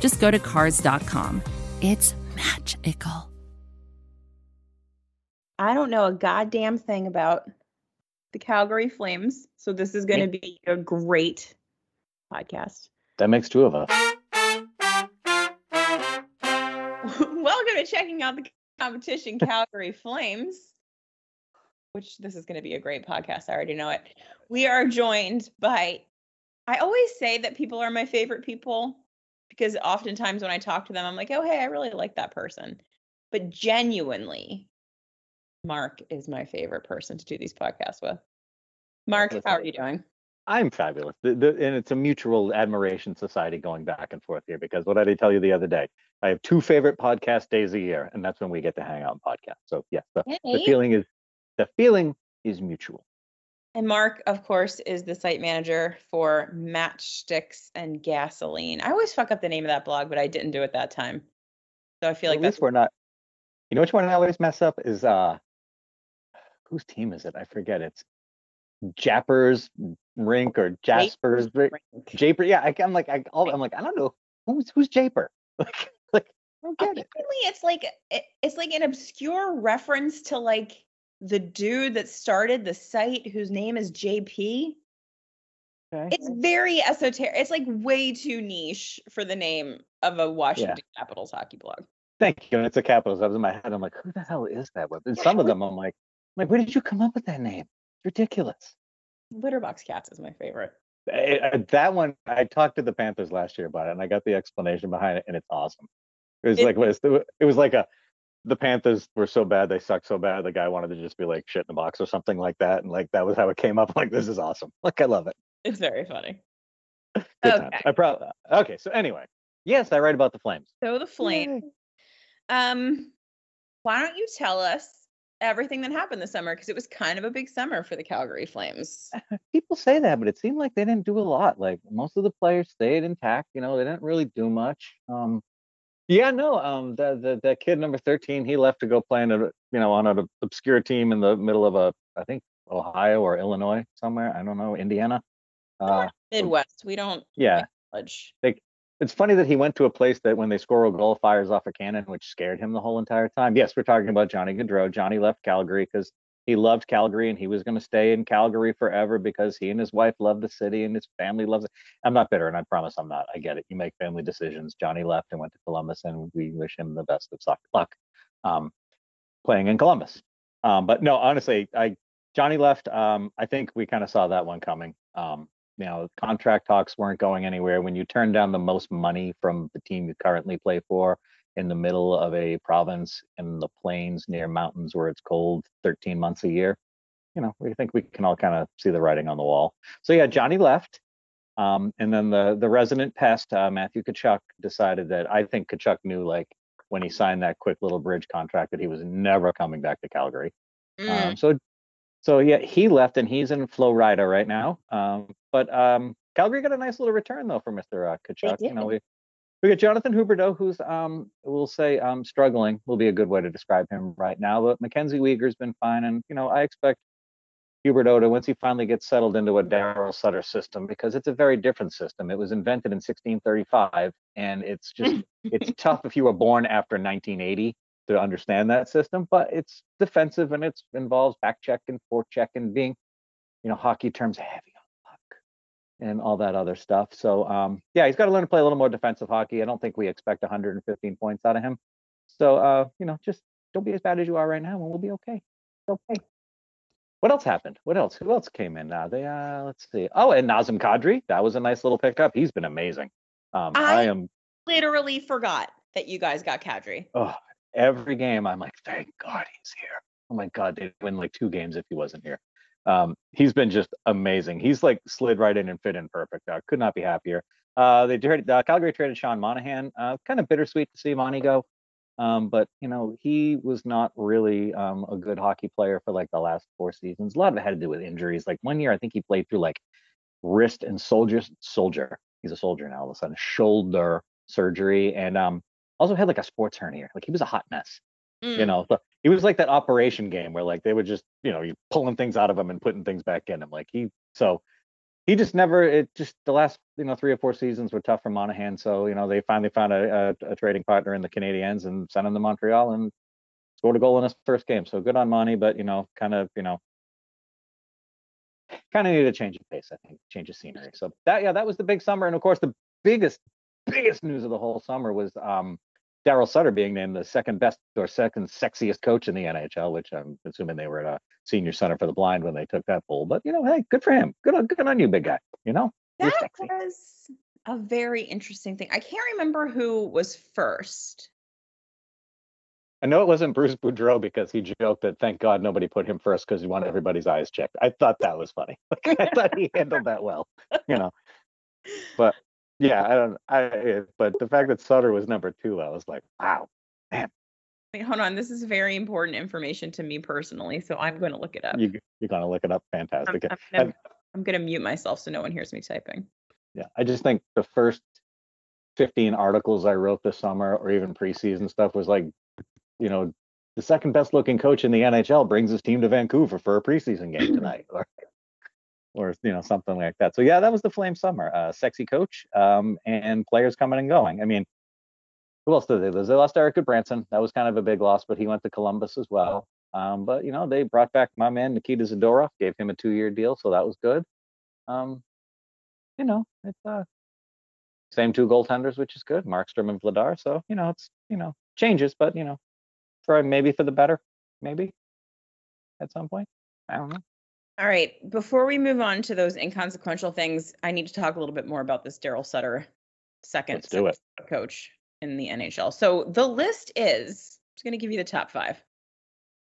just go to Cars.com. It's magical. I don't know a goddamn thing about the Calgary Flames, so this is going to be a great podcast. That makes two of us. Welcome to checking out the competition Calgary Flames, which this is going to be a great podcast. I already know it. We are joined by, I always say that people are my favorite people because oftentimes when I talk to them, I'm like, oh, hey, I really like that person. But genuinely, Mark is my favorite person to do these podcasts with. Mark, how are you doing? I'm fabulous. The, the, and it's a mutual admiration society going back and forth here because what did I tell you the other day? I have two favorite podcast days a year, and that's when we get to hang out and podcast. So yes, the, the feeling is the feeling is mutual. And Mark, of course, is the site manager for Matchsticks and Gasoline. I always fuck up the name of that blog, but I didn't do it that time. So I feel like at that's least we're not. You know which one I always mess up is uh, whose team is it? I forget. It's Jappers Rink or Jaspers Rink. Japer. Yeah, I, I'm like I, all, I'm like I don't know who's who's Japer. Like, like I don't get it. Apparently, it's like it, it's like an obscure reference to like the dude that started the site whose name is JP. Okay. It's very esoteric. It's like way too niche for the name of a Washington Capitals hockey blog. Thank you. And it's a Capitals. I was in my head. I'm like, who the hell is that? And Yeah, some of them, I'm like, I'm like, where did you come up with that name? It's ridiculous. Litterbox Cats is my favorite. Eh, eh, that one, I talked to the Panthers last year about it, and I got the explanation behind it, and it's awesome. It was It- like, it was like a, the Panthers were so bad, they sucked so bad, the guy wanted to just be like shit in the box or something like that, and like that was how it came up. Like, this is awesome. Like, I love it. It's very funny. Okay. I probably okay. So anyway, yes, I write about the Flames. So the flame. Um, why don't you tell us everything that happened this summer? Because it was kind of a big summer for the Calgary Flames. people say that, but it seemed like they didn't do a lot. Like most of the players stayed intact. You know, they didn't really do much. Um, yeah, no. Um, the the the kid number thirteen, he left to go play in a you know on an obscure team in the middle of a I think Ohio or Illinois somewhere. I don't know Indiana. Uh, Midwest. We don't yeah, acknowledge. it's funny that he went to a place that when they score a goal fires off a cannon, which scared him the whole entire time. Yes, we're talking about Johnny Gaudreau. Johnny left Calgary because he loved Calgary and he was going to stay in Calgary forever because he and his wife love the city and his family loves it. I'm not bitter, and I promise I'm not. I get it. You make family decisions. Johnny left and went to Columbus, and we wish him the best of luck um, playing in Columbus. Um, but no, honestly, I Johnny left. Um, I think we kind of saw that one coming. Um, you know, contract talks weren't going anywhere. When you turn down the most money from the team you currently play for in the middle of a province in the plains near mountains where it's cold 13 months a year, you know, we think we can all kind of see the writing on the wall. So yeah, Johnny left. Um, and then the the resident pest, uh, Matthew Tkachuk, decided that I think Tkachuk knew like when he signed that quick little bridge contract that he was never coming back to Calgary. Mm. Um, so, so yeah, he left and he's in Florida right now. Um, but um, Calgary got a nice little return though for Mr. Uh, Tkachuk. You know, we we got Jonathan Huberdeau, who's um, we'll say um, struggling. Will be a good way to describe him right now. But MacKenzie Weegar's been fine, and you know, I expect Huberdeau to once he finally gets settled into a Daryl Sutter system because it's a very different system. It was invented in 1635, and it's just it's tough if you were born after 1980 to understand that system, but it's defensive and it involves back check and forecheck and being, you know, hockey terms heavy and all that other stuff. So um, yeah, he's got to learn to play a little more defensive hockey. I don't think we expect 115 points out of him. So uh, you know, just don't be as bad as you are right now, and we'll be okay. It's okay. What else happened? What else? Who else came in? Uh, they uh, let's see. Oh, and Nazem Kadri. That was a nice little pickup. He's been amazing. Um, I I- am Literally forgot that you guys got Kadri. oh, every game I'm like, thank God he's here. Oh my God, they'd win like two games if he wasn't here. Um, he's been just amazing. He's like slid right in and fit in perfect. I could not be happier. Uh, they traded uh, Calgary traded Sean Monahan. Uh, kind of bittersweet to see Monty go, um, but you know he was not really um, a good hockey player for like the last four seasons. A lot of it had to do with injuries. Like one year, I think he played through like wrist and soldier soldier. He's a soldier now. All of a sudden, shoulder surgery, and um, also had like a sports hernia. Like he was a hot mess. You Mm. know, so he was like that operation game where like they would just, you know, you pulling things out of him and putting things back in him. Like he, so he just never. It just the last, you know, three or four seasons were tough for Monahan. So you know, they finally found a, a, a trading partner in the Canadians and sent him to Montreal and scored a goal in his first game. So good on Monty, but you know, kind of, you know, kind of needed a change of pace. I think change of scenery. So that, yeah, that was the big summer, and of course the biggest, biggest news of the whole summer was um Daryl Sutter being named the second best or second sexiest coach in the NHL, which I'm assuming they were at a senior center for the blind when they took that poll. But you know, hey, good for him. Good on, good on you, big guy. You know, That was a very interesting thing. I can't remember who was first. I know it wasn't Bruce Boudreau because he joked that thank God nobody put him first because he wanted everybody's eyes checked. I thought that was funny. Like, I thought he handled that well. You know, but yeah, I don't. I eh, but the fact that Sutter was number two, I was like, wow. man. Wait, hold on. This is very important information to me personally, so I'm going to look it up. You you're gonna look it up. I'm, Fantastic. I'm gonna, I'm gonna mute myself so no one hears me typing. Yeah, I just think the first 15 articles I wrote this summer or even preseason stuff was like, you know, the second best looking coach in the NHL brings his team to Vancouver for a preseason game tonight or you know something like that. So yeah, that was the flame summer. Uh sexy coach um and players coming and going. I mean, who else did they lose? They lost Eric Branson. That was kind of a big loss, but he went to Columbus as well. Um, but you know, they brought back my man Nikita Zadorov, gave him a two-year deal, so that was good. Um, you know, it's uh same two goaltenders, which is good, Markstrom and Vladar. So, you know, it's you know, changes, but you know, for maybe for the better, maybe at some point. I don't know. All right. Before we move on to those inconsequential things, I need to talk a little bit more about this Daryl Sutter second Let's do it. second coach in the NHL. So the list is I'm just going to give you the top five.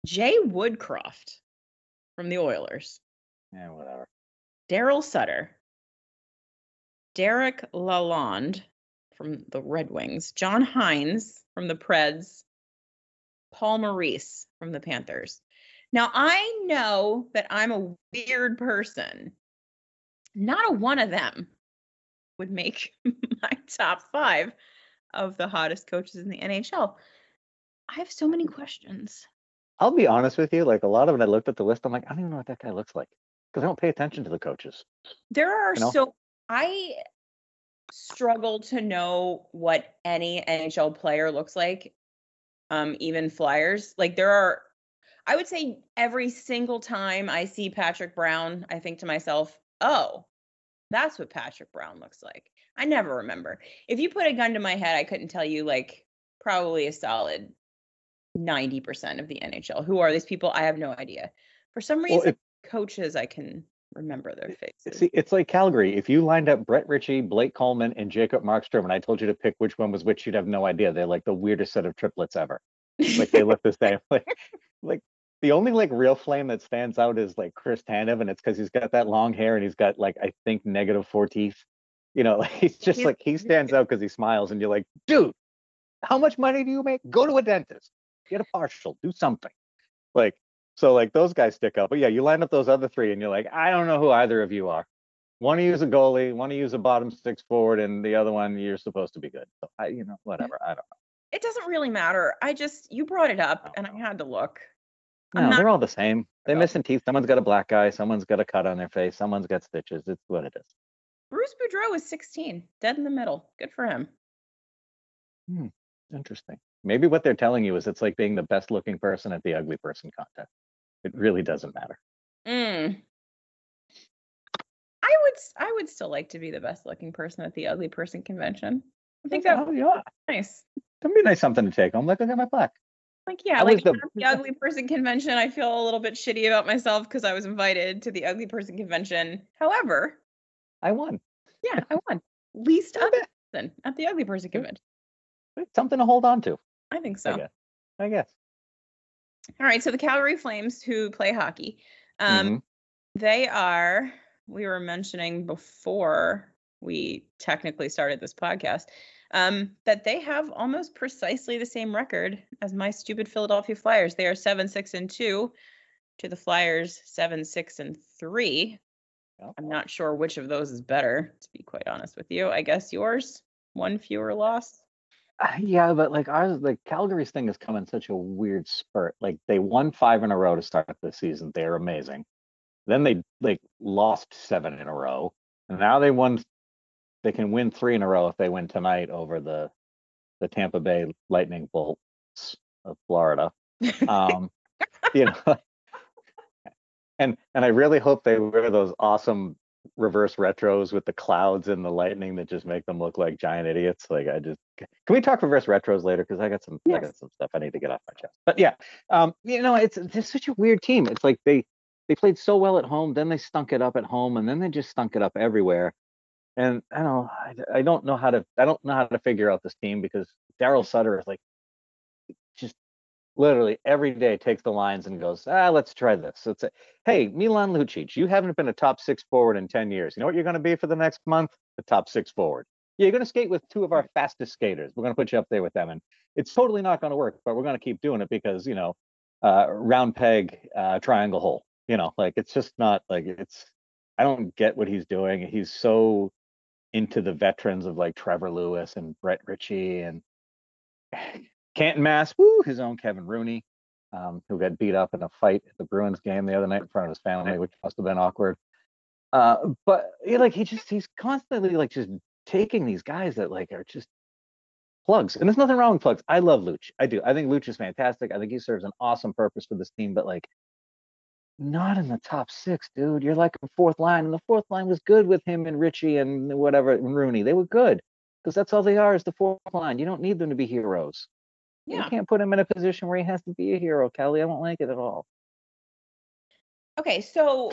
Jay Woodcroft from the Oilers, Yeah, whatever. Daryl Sutter, Derek Lalonde from the Red Wings, John Hynes from the Preds, Paul Maurice from the Panthers. Now, I know that I'm a weird person. Not a one of them would make my top five of the hottest coaches in the NHL. I have so many questions. I'll be honest with you, like a lot of it I looked at the list, I'm like, I don't even know what that guy looks like. Because I don't pay attention to the coaches. There are You know? so I struggle to know what any NHL player looks like. Um, even Flyers. Like there are I would say every single time I see Patrick Brown, I think to myself, oh, that's what Patrick Brown looks like. I never remember. If you put a gun to my head, I couldn't tell you like probably a solid 90% of the NHL. Who are these people? I have no idea. For some Well, reason, if- coaches I can remember their faces. See, it's like Calgary. If you lined up Brett Ritchie, Blake Coleman, and Jacob Markstrom, and I told you to pick which one was which, you'd have no idea. They're like the weirdest set of triplets ever. Like they look the same. Like, like the only like real flame that stands out is like Chris Tanev, and it's because he's got that long hair and he's got like I think negative four teeth. You know, like he's just like he stands out because he smiles, and you're like, dude, how much money do you make? Go to a dentist, get a partial, do something. Like so, like those guys stick out. But yeah, you line up those other three, and you're like, I don't know who either of you are. One of you is a goalie, one of you is a bottom six forward, and the other one you're supposed to be good. So I, you know, mm. whatever. I don't know. it doesn't really matter. I just you brought it up and I had to look. No, not- they're all the same. They're missing teeth. Someone's got a black eye. Someone's got a cut on their face. Someone's got stitches. It's what it is. Bruce Boudreau is 16, dead in the middle. Good for him. Hmm. Interesting. Maybe what they're telling you is it's like being the best looking person at the ugly person contest. It really doesn't matter. Mm. I would I would still like to be the best looking person at the ugly person convention. I think that Oh, would be yeah. nice. That'd be nice something to take home. Look, look at my plaque. Like yeah, I like the- the ugly person convention, I feel a little bit shitty about myself because I was invited to the ugly person convention. However, I won. yeah, I won. Least ugly person at the ugly person Yeah. convention. It's something to hold on to. I think I so. guess. I guess. All right, so the Calgary Flames who play hockey, um, Mhm. they are. We were mentioning before we technically started this podcast, um, that they have almost precisely the same record as my stupid Philadelphia Flyers. They are seven, six, and two to the Flyers, seven, six, and three. Yep. I'm not sure which of those is better, to be quite honest with you. I guess yours, one fewer loss. Uh, yeah, but like ours, like Calgary's thing has come in such a weird spurt. Like they won five in a row to start the season. They're amazing. Then they like lost seven in a row. And now they won they can win three in a row if they win tonight over the the Tampa Bay Lightning Bolts of Florida. Um, you know, and and I really hope they wear those awesome reverse retros with the clouds and the lightning that just make them look like giant idiots. Like I just can we talk reverse retros later because I got some I got some stuff I need to get off my chest. But yeah, um, you know, it's it's such a weird team. It's like they they played so well at home, then they stunk it up at home, and then they just stunk it up everywhere. And I don't know, I, I don't know how to I don't know how to figure out this team because Daryl Sutter is like just literally every day takes the lines and goes, ah, let's try this. Let's say, hey, Milan Lucic, you haven't been a top six forward in 10 years. You know what you're going to be for the next month? The top six forward. Yeah, you're going to skate with two of our fastest skaters. We're going to put you up there with them. And it's totally not going to work, but we're going to keep doing it because, you know, uh, round peg, uh, triangle hole. You know, like it's just not like it's, I don't get what he's doing. He's so into the veterans of like Trevor Lewis and Brett Ritchie and Canton Mass, woo, his own Kevin Rooney, um, who got beat up in a fight at the Bruins game the other night in front of his family, which must have been awkward. Uh, but yeah, like he just he's constantly like just taking these guys that like are just plugs. And there's nothing wrong with plugs. I love Luch. I do. I think Luch is fantastic. I think he serves an awesome purpose for this team, but like not in the top six, dude. You're like a fourth line, and the fourth line was good with him and Ritchie and whatever and Rooney. They were good because that's all they are is the fourth line. You don't need them to be heroes. Yeah. You can't put him in a position where he has to be a hero, Kelly. I don't like it at all. Okay, so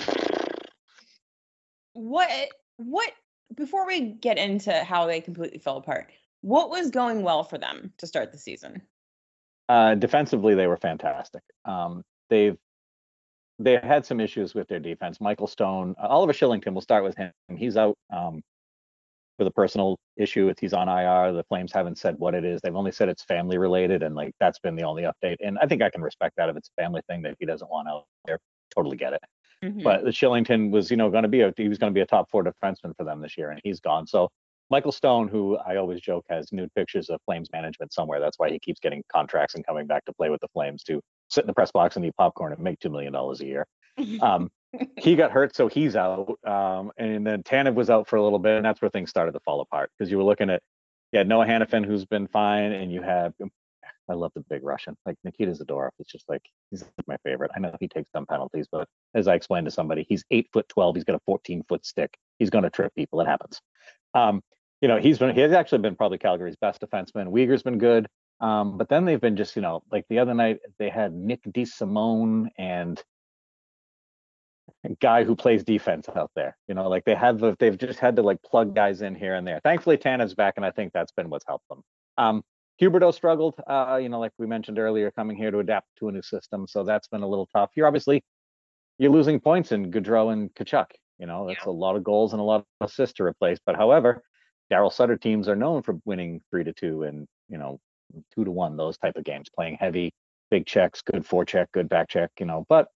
what what before we get into how they completely fell apart, what was going well for them to start the season? Uh, defensively, they were fantastic. Um, they've they had some issues with their defense. Michael Stone, uh, Oliver Kylington. We'll start with him. He's out um, with a personal issue. If he's on IR, the Flames haven't said what it is. They've only said it's family related, and like that's been the only update. And I think I can respect that if it's a family thing that he doesn't want out there. Totally get it. Mhm. But the Kylington was, you know, going to be a he was going to be a top four defenseman for them this year, and he's gone. So Michael Stone, who I always joke has nude pictures of Flames management somewhere. That's why he keeps getting contracts and coming back to play with the Flames to sit in the press box and eat popcorn and make two million dollars a year. Um, he got hurt, so he's out. Um, and then Tanev was out for a little bit, and that's where things started to fall apart because you were looking at you had Noah Hanifin, who's been fine, and you have I love the big Russian, like Nikita Zadorov. It's just like he's my favorite. I know he takes some penalties, but as I explained to somebody, he's eight foot twelve. He's got a fourteen foot stick. He's going to trip people. It happens. Um, you know, he's been he's actually been probably Calgary's best defenseman. Weegar's been good. Um, but then they've been just, you know, like the other night they had Nick DeSimone and a guy who plays defense out there. You know, like they have the, they've just had to like plug guys in here and there. Thankfully, Tanev's back, and I think that's been what's helped them. Um, Huberdeau struggled, uh, you know, like we mentioned earlier, coming here to adapt to a new system. So that's been a little tough. You're obviously you're losing points in Gaudreau and Tkachuk. You know, that's a lot of goals and a lot of assists to replace. But however, Daryl Sutter teams are known for winning three to two and you know two to one those type of games, playing heavy, big checks, good forecheck, good back check. You know, but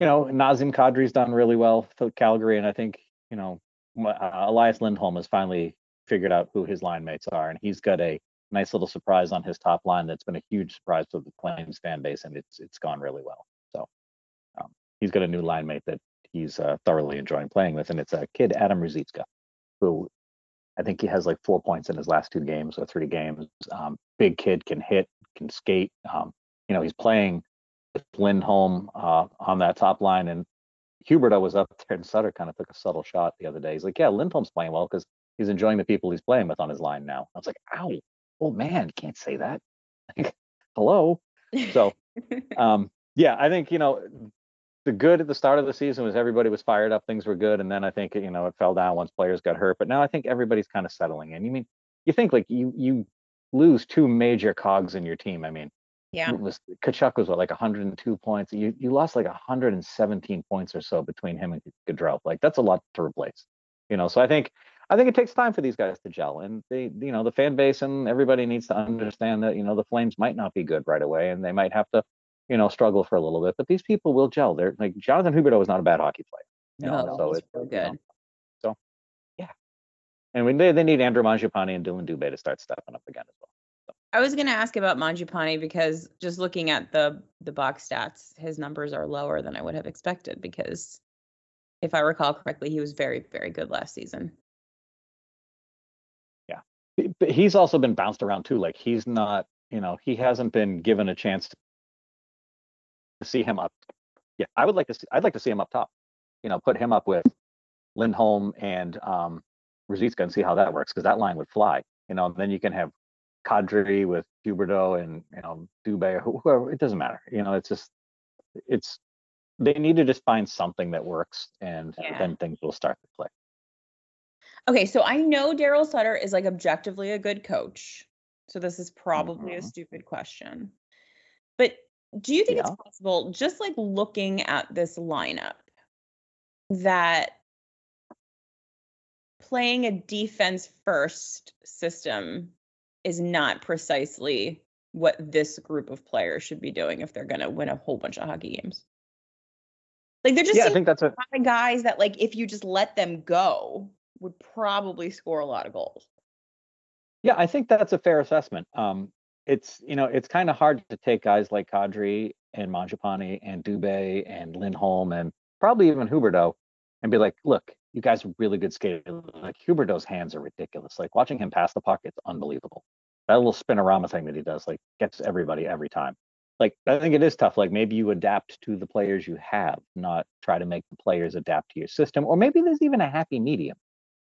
you know Nazem Kadri's done really well for Calgary, and I think you know uh, Elias Lindholm has finally figured out who his line mates are, and he's got a nice little surprise on his top line that's been a huge surprise to the Flames fan base, and it's it's gone really well. So um, he's got a new line mate that he's uh, thoroughly enjoying playing with, and it's a kid Adam Ruzicka, who I think he has like four points in his last two games or three games. Um, big kid, can hit, can skate. Um, you know, he's playing with Lindholm uh, on that top line, and Huberdeau was up there, and Sutter kind of took a subtle shot the other day. He's like, "Yeah, Lindholm's playing well because he's enjoying the people he's playing with on his line now." I was like, "Ow, oh man, you can't say that." Hello. So, um, yeah, I think you know the good at the start of the season was everybody was fired up, things were good, and then I think you know it fell down once players got hurt. But now I think everybody's kind of settling in. You mean you think like you you lose two major cogs in your team. I mean, yeah. it was Tkachuk was what like 102 points. You you lost like 117 points or so between him and Gaudreau. Like that's a lot to replace. You know, so I think I think it takes time for these guys to gel, and they, you know, the fan base and everybody needs to understand that you know the Flames might not be good right away, and they might have to, you know, struggle for a little bit. But these people will gel. They're like Jonathan Huberdeau is not a bad hockey player. You No, know, so it's real you good. know, so yeah, and when they they need Andrew Mangiapane and Dillon Dubé to start stepping up again as well. I was going to ask about Mangiapane because just looking at the the box stats, his numbers are lower than I would have expected because if I recall correctly, he was very very good last season. Yeah. But he's also been bounced around too. Like he's not, you know, he hasn't been given a chance to see him up. Yeah, I would like to see. I'd like to see him up top. You know, put him up with Lindholm and um Ruzicka and see how that works because that line would fly. You know, then you can have Kadri with Huberdeau and you know Dubé or whoever. It doesn't matter. You know, it's just it's they need to just find something that works and Yeah. then things will start to click. Okay, so I know Daryl Sutter is like objectively a good coach. So this is probably a Mhm. stupid question. But do you think Yeah. it's possible, just like looking at this lineup, that playing a defense first system is not precisely what this group of players should be doing if they're going to win a whole bunch of hockey games? Like they're just Yeah, I think that's a a lot of guys that like if you just let them go would probably score a lot of goals. Yeah, I think that's a fair assessment. Um, it's you know it's kind of hard to take guys like Kadri and Mangiapane and Dubé and Lindholm and probably even Huberdeau and be like, look, you guys are really good skaters. Like Huberdeau's hands are ridiculous. Like watching him pass the puck, it's unbelievable. That little spinorama thing that he does, like gets everybody every time. Like I think it is tough. Like maybe you adapt to the players you have, not try to make the players adapt to your system. Or maybe there's even a happy medium.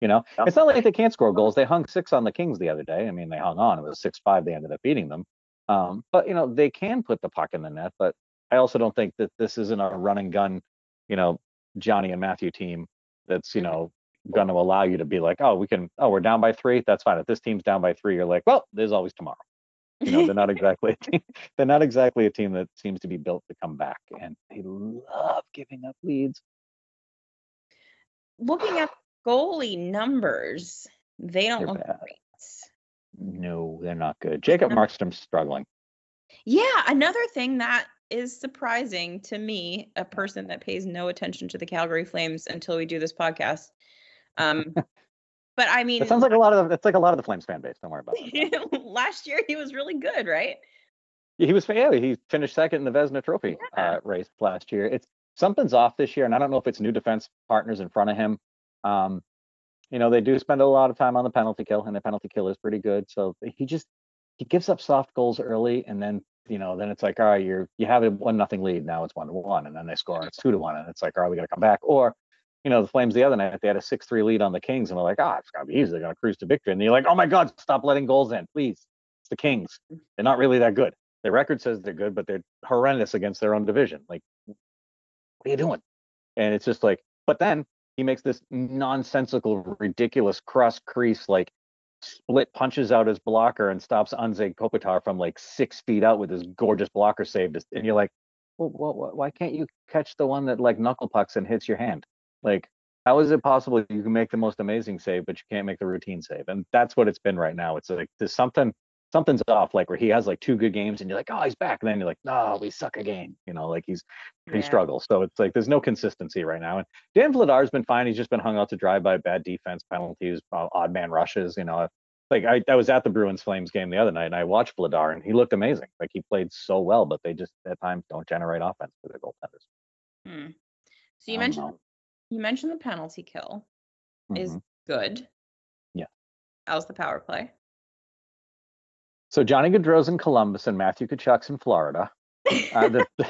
You know, Yep. it's not like they can't score goals. They hung six on the Kings the other day. I mean, they hung on. It was six five. They ended up beating them. Um, but you know, they can put the puck in the net. But I also don't think that this isn't a run and gun, you know, Johnny and Matthew team that's you know going to allow you to be like, oh, we can. Oh, we're down by three. That's fine. If this team's down by three, you're like, well, there's always tomorrow. You know, they're not exactly they're not exactly a team that seems to be built to come back, and they love giving up leads. Looking at goalie numbers, they don't They're look bad. great. No, they're not good. Jacob Number- Markstrom's struggling. Yeah, another thing that is surprising to me, a person that pays no attention to the Calgary Flames until we do this podcast. Um, but I mean, It sounds like a lot of the, it's like a lot of the Flames fan base. Don't worry about it. last year he was really good, right? Yeah, he was yeah, he finished second in the Vezina Trophy Yeah. uh, race last year. It's something's off this year, and I don't know if it's new defense partners in front of him. Um, you know, they do spend a lot of time on the penalty kill, and the penalty kill is pretty good. So he just he gives up soft goals early, and then you know, then it's like, all right, you're you have a one nothing lead now, it's one to one, and then they score, and it's two to one, and it's like, all right, we got to come back. Or you know, the Flames the other night they had a six three lead on the Kings, and they're like, ah, it's gonna be easy, they're gonna cruise to victory, and you're like, oh my God, stop letting goals in, please. It's the Kings. They're not really that good. Their record says they're good, but they're horrendous against their own division. Like, what are you doing? And it's just like, but then he makes this nonsensical, ridiculous cross crease, like split punches out his blocker and stops Anze Kopitar from like six feet out with his gorgeous blocker save. And you're like, well, wh- why can't you catch the one that like knuckle pucks and hits your hand? Like, how is it possible you can make the most amazing save, but you can't make the routine save? And that's what it's been right now. It's like there's something something's off, like where he has like two good games and you're like, oh, he's back. And then you're like, no, we suck again. You know, like he's he struggles. So it's like there's no consistency right now. And Dan Vladar's been fine. He's just been hung out to dry by bad defense, penalties, uh, odd man rushes. You know, like I, I was at the Bruins Flames game the other night and I watched Vladar and he looked amazing. Like he played so well, but they just at times don't generate offense for their goaltenders. Hmm. So you mentioned know. you mentioned the penalty kill is Mhm. good. Yeah. How's the power play? So Johnny Gaudreau's in Columbus and Matthew Tkachuk's in Florida. Uh, the,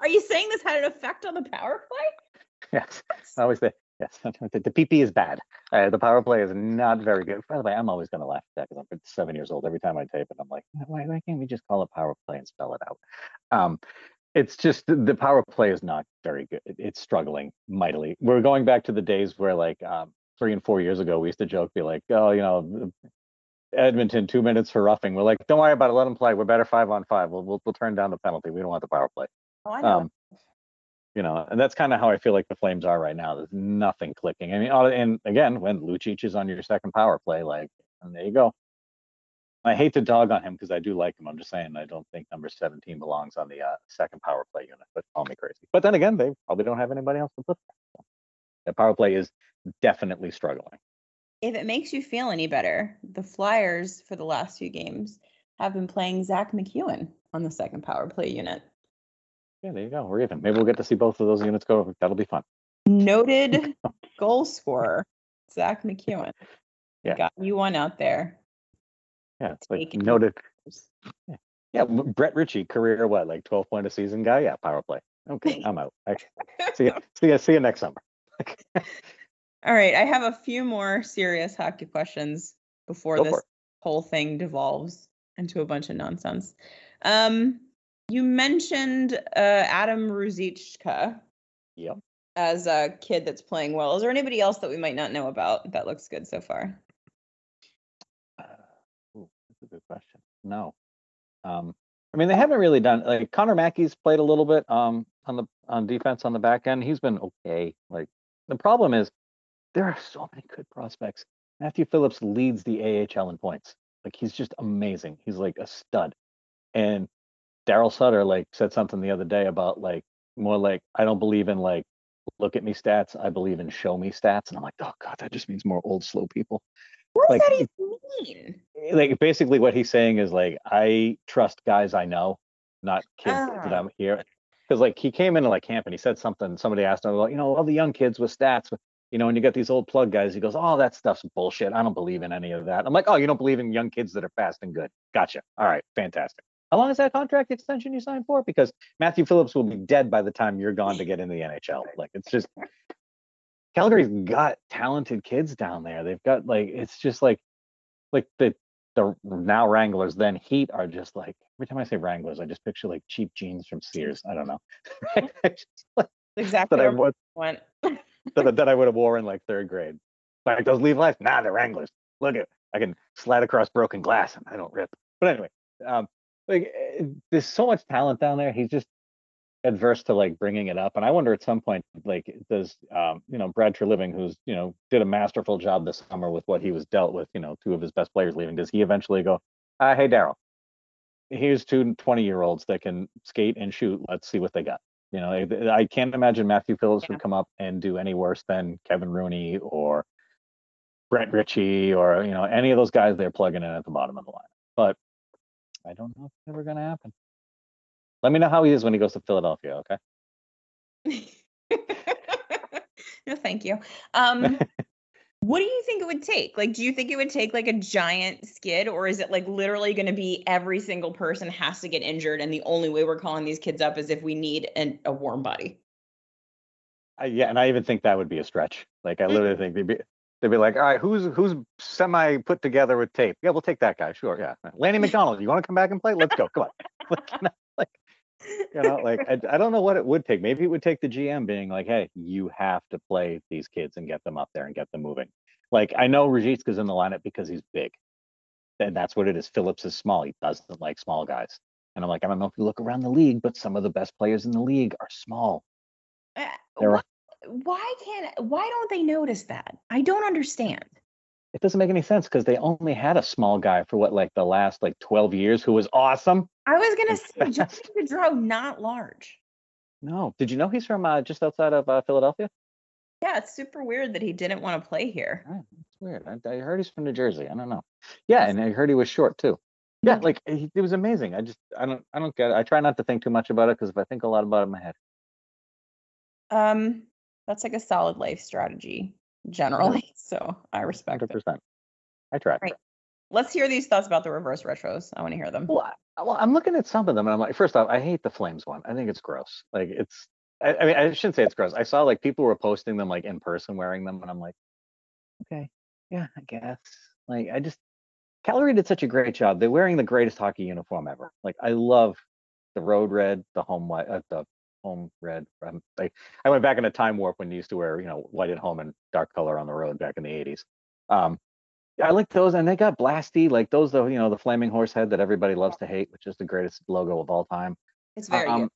Are you saying this had an effect on the power play? yes, I always say yes. The, PP is bad. Uh, the power play is not very good. By the way, I'm always going to laugh at that because I'm seven years old. Every time I tape it, I'm like, why, why can't we just call it power play and spell it out? Um, it's just the- the power play is not very good. It's struggling mightily. We're going back to the days where like um, three and four years ago, we used to joke, be like, oh, you know, Edmonton two minutes for roughing. We're like, don't worry about it. Let them play. We're better five on five. We'll we'll, we'll turn down the penalty. We don't want the power play. Oh, I know. Um, you know, and that's kind of how I feel like the Flames are right now. There's nothing clicking. I mean, and again, when Lucic is on your second power play, like, and there you go. I hate to dog on him because I do like him. I'm just saying I don't think number 17 belongs on the uh, second power play unit. But call me crazy. But then again, they probably don't have anybody else to put there. So the power play is definitely struggling. If it makes you feel any better, the Flyers for the last few games have been playing Zack MacEwen on the second power play unit. Yeah, there you go. We're even. Maybe we'll get to see both of those units go. That'll be fun. Noted goal scorer, Zack MacEwen. Yeah. Got you one out there. Yeah, it's like Taking noted. Yeah, yeah. Brett Ritchie, career what, like 12 point a season guy? Yeah, power play. Okay, I'm out. See ya. See ya. See you next summer. All right, I have a few more serious hockey questions before Go this whole thing devolves into a bunch of nonsense. Um, you mentioned uh, Adam Ruzicka Yep. as a kid that's playing well. Is there anybody else that we might not know about that looks good so far? Uh, ooh, that's a good question. No. Um, I mean, they haven't really done like Connor Mackey's played a little bit um on the on defense on the back end. He's been okay. Like the problem is there are so many good prospects. Matthew Phillips leads the AHL in points. Like he's just amazing. He's like a stud. And Daryl Sutter like said something the other day about like more like I don't believe in like look at me stats. I believe in show me stats. And I'm like, oh god, that just means more old slow people. What does Like, that even mean? like basically what he's saying is like I trust guys I know, not kids that Ah. I'm here. Because like he came into like camp and he said something. Somebody asked him about you know all the young kids with stats. You know, and you got these old plug guys. He goes, "Oh, that stuff's bullshit. I don't believe in any of that." I'm like, "Oh, you don't believe in young kids that are fast and good? Gotcha. All right, fantastic. How long is that contract extension you signed for? Because Matthew Phillips will be dead by the time you're gone to get in the NHL. Like it's just Calgary's got talented kids down there. They've got like it's just like like the the now Wranglers, then Heat are just like every time I say Wranglers, I just picture like cheap jeans from Sears. I don't know. Like Exactly that I went. That, that I would have worn in like third grade. Like those Levi's, nah, they're Wranglers. Look at I can slide across broken glass and I don't rip. But anyway, um, like eh, there's so much talent down there. He's just adverse to like bringing it up. And I wonder at some point, like, does um, you know Brad Treliving, who's you know did a masterful job this summer with what he was dealt with, you know, two of his best players leaving. Does he eventually go, uh, hey Daryl, here's two 20 year olds that can skate and shoot. Let's see what they got. You know, I, can't imagine Matthew Phillips Yeah. would come up and do any worse than Kevin Rooney or Brett Ritchie or you know any of those guys they're plugging in at the bottom of the line. But I don't know if it's ever going to happen. Let me know how he is when he goes to Philadelphia. Okay. no, thank you. Um, what do you think it would take? Like, do you think it would take like a giant skid, or is it like literally going to be every single person has to get injured, and the only way we're calling these kids up is if we need an, a warm body? I, yeah, and I even think that would be a stretch. Like I literally mm-hmm. think they'd be they'd be like, all right, who's who's semi put together with tape? Yeah, we'll take that guy. Sure, yeah. Lanny McDonald, you want to come back and play? Let's go. Come on. You know, like you know, like I, I don't know what it would take. Maybe it would take the GM being like, hey, you have to play these kids and get them up there and get them moving. Like I know Ruzicka's in the lineup because he's big. And that's what it is. Phillips is small. He doesn't like small guys. And I'm like, I don't know if you look around the league, but some of the best players in the league are small. Uh, There are- why, why can't? Why don't they notice that? I don't understand. It doesn't make any sense because they only had a small guy for what, like the last like 12 years who was awesome. I was gonna say. Johnny Gaudreau, not large. No. Did you know he's from uh, just outside of uh, Philadelphia? Yeah, it's super weird that he didn't want to play here. Oh, that's weird. I, I heard he's from New Jersey. I don't know. Yeah, and I heard he was short too. Yeah, like he, it was amazing. I just I don't I don't get it. I try not to think too much about it because if I think a lot about it in my head, Um, that's like a solid life strategy generally. So I respect hundred it. percent. I try. Right. Let's hear these thoughts about the reverse retros. I want to hear them. Well, I, well, I'm looking at some of them and I'm like, first off, I hate the Flames one. I think it's gross. Like it's. I, I mean, I shouldn't say it's gross. I saw like people were posting them like in person wearing them, and I'm like, okay, yeah, I guess. Like I just Calgary did such a great job. They're wearing the greatest hockey uniform ever. Like I love the road red, the home white, uh, the home red. Um, I went back in a time warp when you used to wear, you know, white at home and dark color on the road back in the 80s. Um, I like those, and they got blasty, like those, the you know, the flaming horse head that everybody loves to hate, which is the greatest logo of all time. It's very Um, good.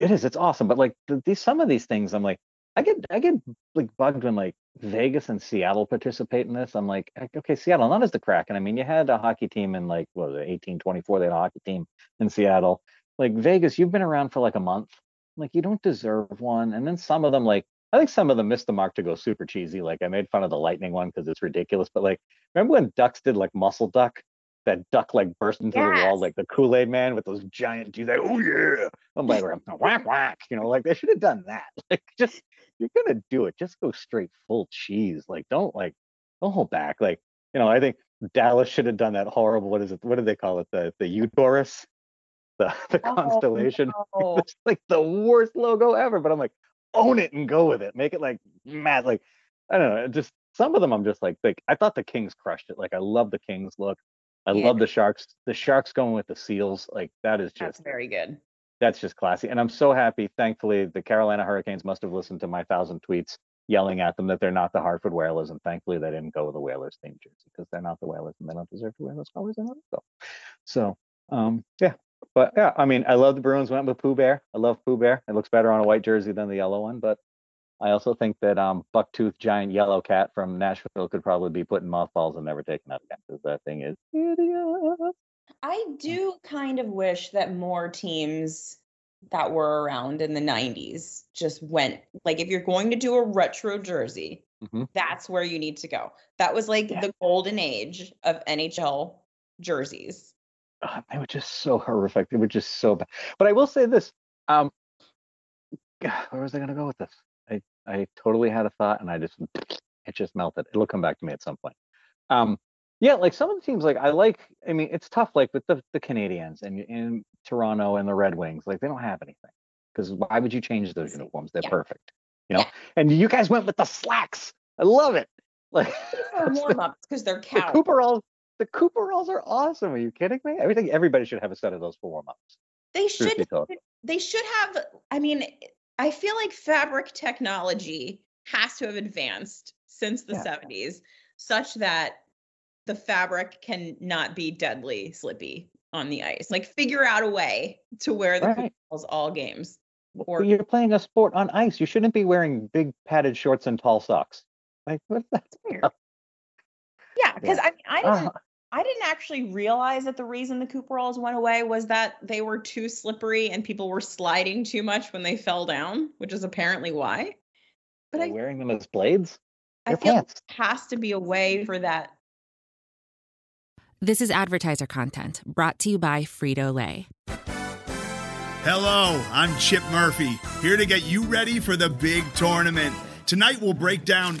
It is. It's awesome. But like the, these, some of these things, I'm like, I get, I get like bugged when like Vegas and Seattle participate in this. I'm like, okay, Seattle, not as the Kraken. I mean, you had a hockey team in like what was it, 1824? They had a hockey team in Seattle. Like Vegas, you've been around for like a month. Like you don't deserve one. And then some of them, like I think some of them missed the mark to go super cheesy. Like I made fun of the lightning one because it's ridiculous. But like, remember when Ducks did like Muscle Duck? That duck like burst into yes. the wall like the Kool Aid Man with those giant teeth. Like, oh yeah! I'm like, whack whack. You know, like they should have done that. Like just you're gonna do it, just go straight full cheese. Like don't like don't hold back. Like you know, I think Dallas should have done that horrible. What is it? What do they call it? The the Utaurus, the the oh, constellation. No. it's like the worst logo ever. But I'm like, own it and go with it. Make it like mad. Like I don't know. Just some of them I'm just like like I thought the Kings crushed it. Like I love the Kings look. I yeah. love the Sharks. The Sharks going with the Seals. Like that is just That's very good that's just classy. And I'm so happy. Thankfully, the Carolina Hurricanes must have listened to my thousand tweets yelling at them that they're not the Hartford Whalers. And thankfully, they didn't go with the Whalers theme jersey because they're not the Whalers and they don't deserve to wear those colors anyway. So, so um, yeah. But yeah, I mean, I love the Bruins went with Pooh Bear. I love Pooh Bear. It looks better on a white jersey than the yellow one. But I also think that um, Bucktooth Giant Yellow Cat from Nashville could probably be put in mothballs and never taken out again because that thing is hideous. I do kind of wish that more teams that were around in the 90s just went like if you're going to do a retro jersey, mm-hmm. that's where you need to go. That was like yeah. the golden age of NHL jerseys. Oh, they were just so horrific. They were just so bad. But I will say this. Um where was I gonna go with this? I, I totally had a thought and I just it just melted. It'll come back to me at some point. Um yeah, like some of the teams, like I like. I mean, it's tough, like with the the Canadiens and in Toronto and the Red Wings, like they don't have anything. Because why would you change those uniforms? They're yeah. perfect, you know. Yeah. And you guys went with the slacks. I love it. Like warm ups because they're cow. The Cooperalls, the Cooperalls are awesome. Are you kidding me? I think everybody should have a set of those for warm ups. They should. They should have. I mean, I feel like fabric technology has to have advanced since the yeah. 70s, such that the fabric can not be deadly slippy on the ice. Like figure out a way to wear the right. all games. Or you're playing a sport on ice. You shouldn't be wearing big padded shorts and tall socks. Like what's that? Yeah, because yeah. I I didn't uh, I didn't actually realize that the reason the Cooperalls went away was that they were too slippery and people were sliding too much when they fell down, which is apparently why. But I, wearing them as blades. I feel pants. has to be a way for that this is advertiser content brought to you by Frito Lay. Hello, I'm Chip Murphy, here to get you ready for the big tournament. Tonight we'll break down.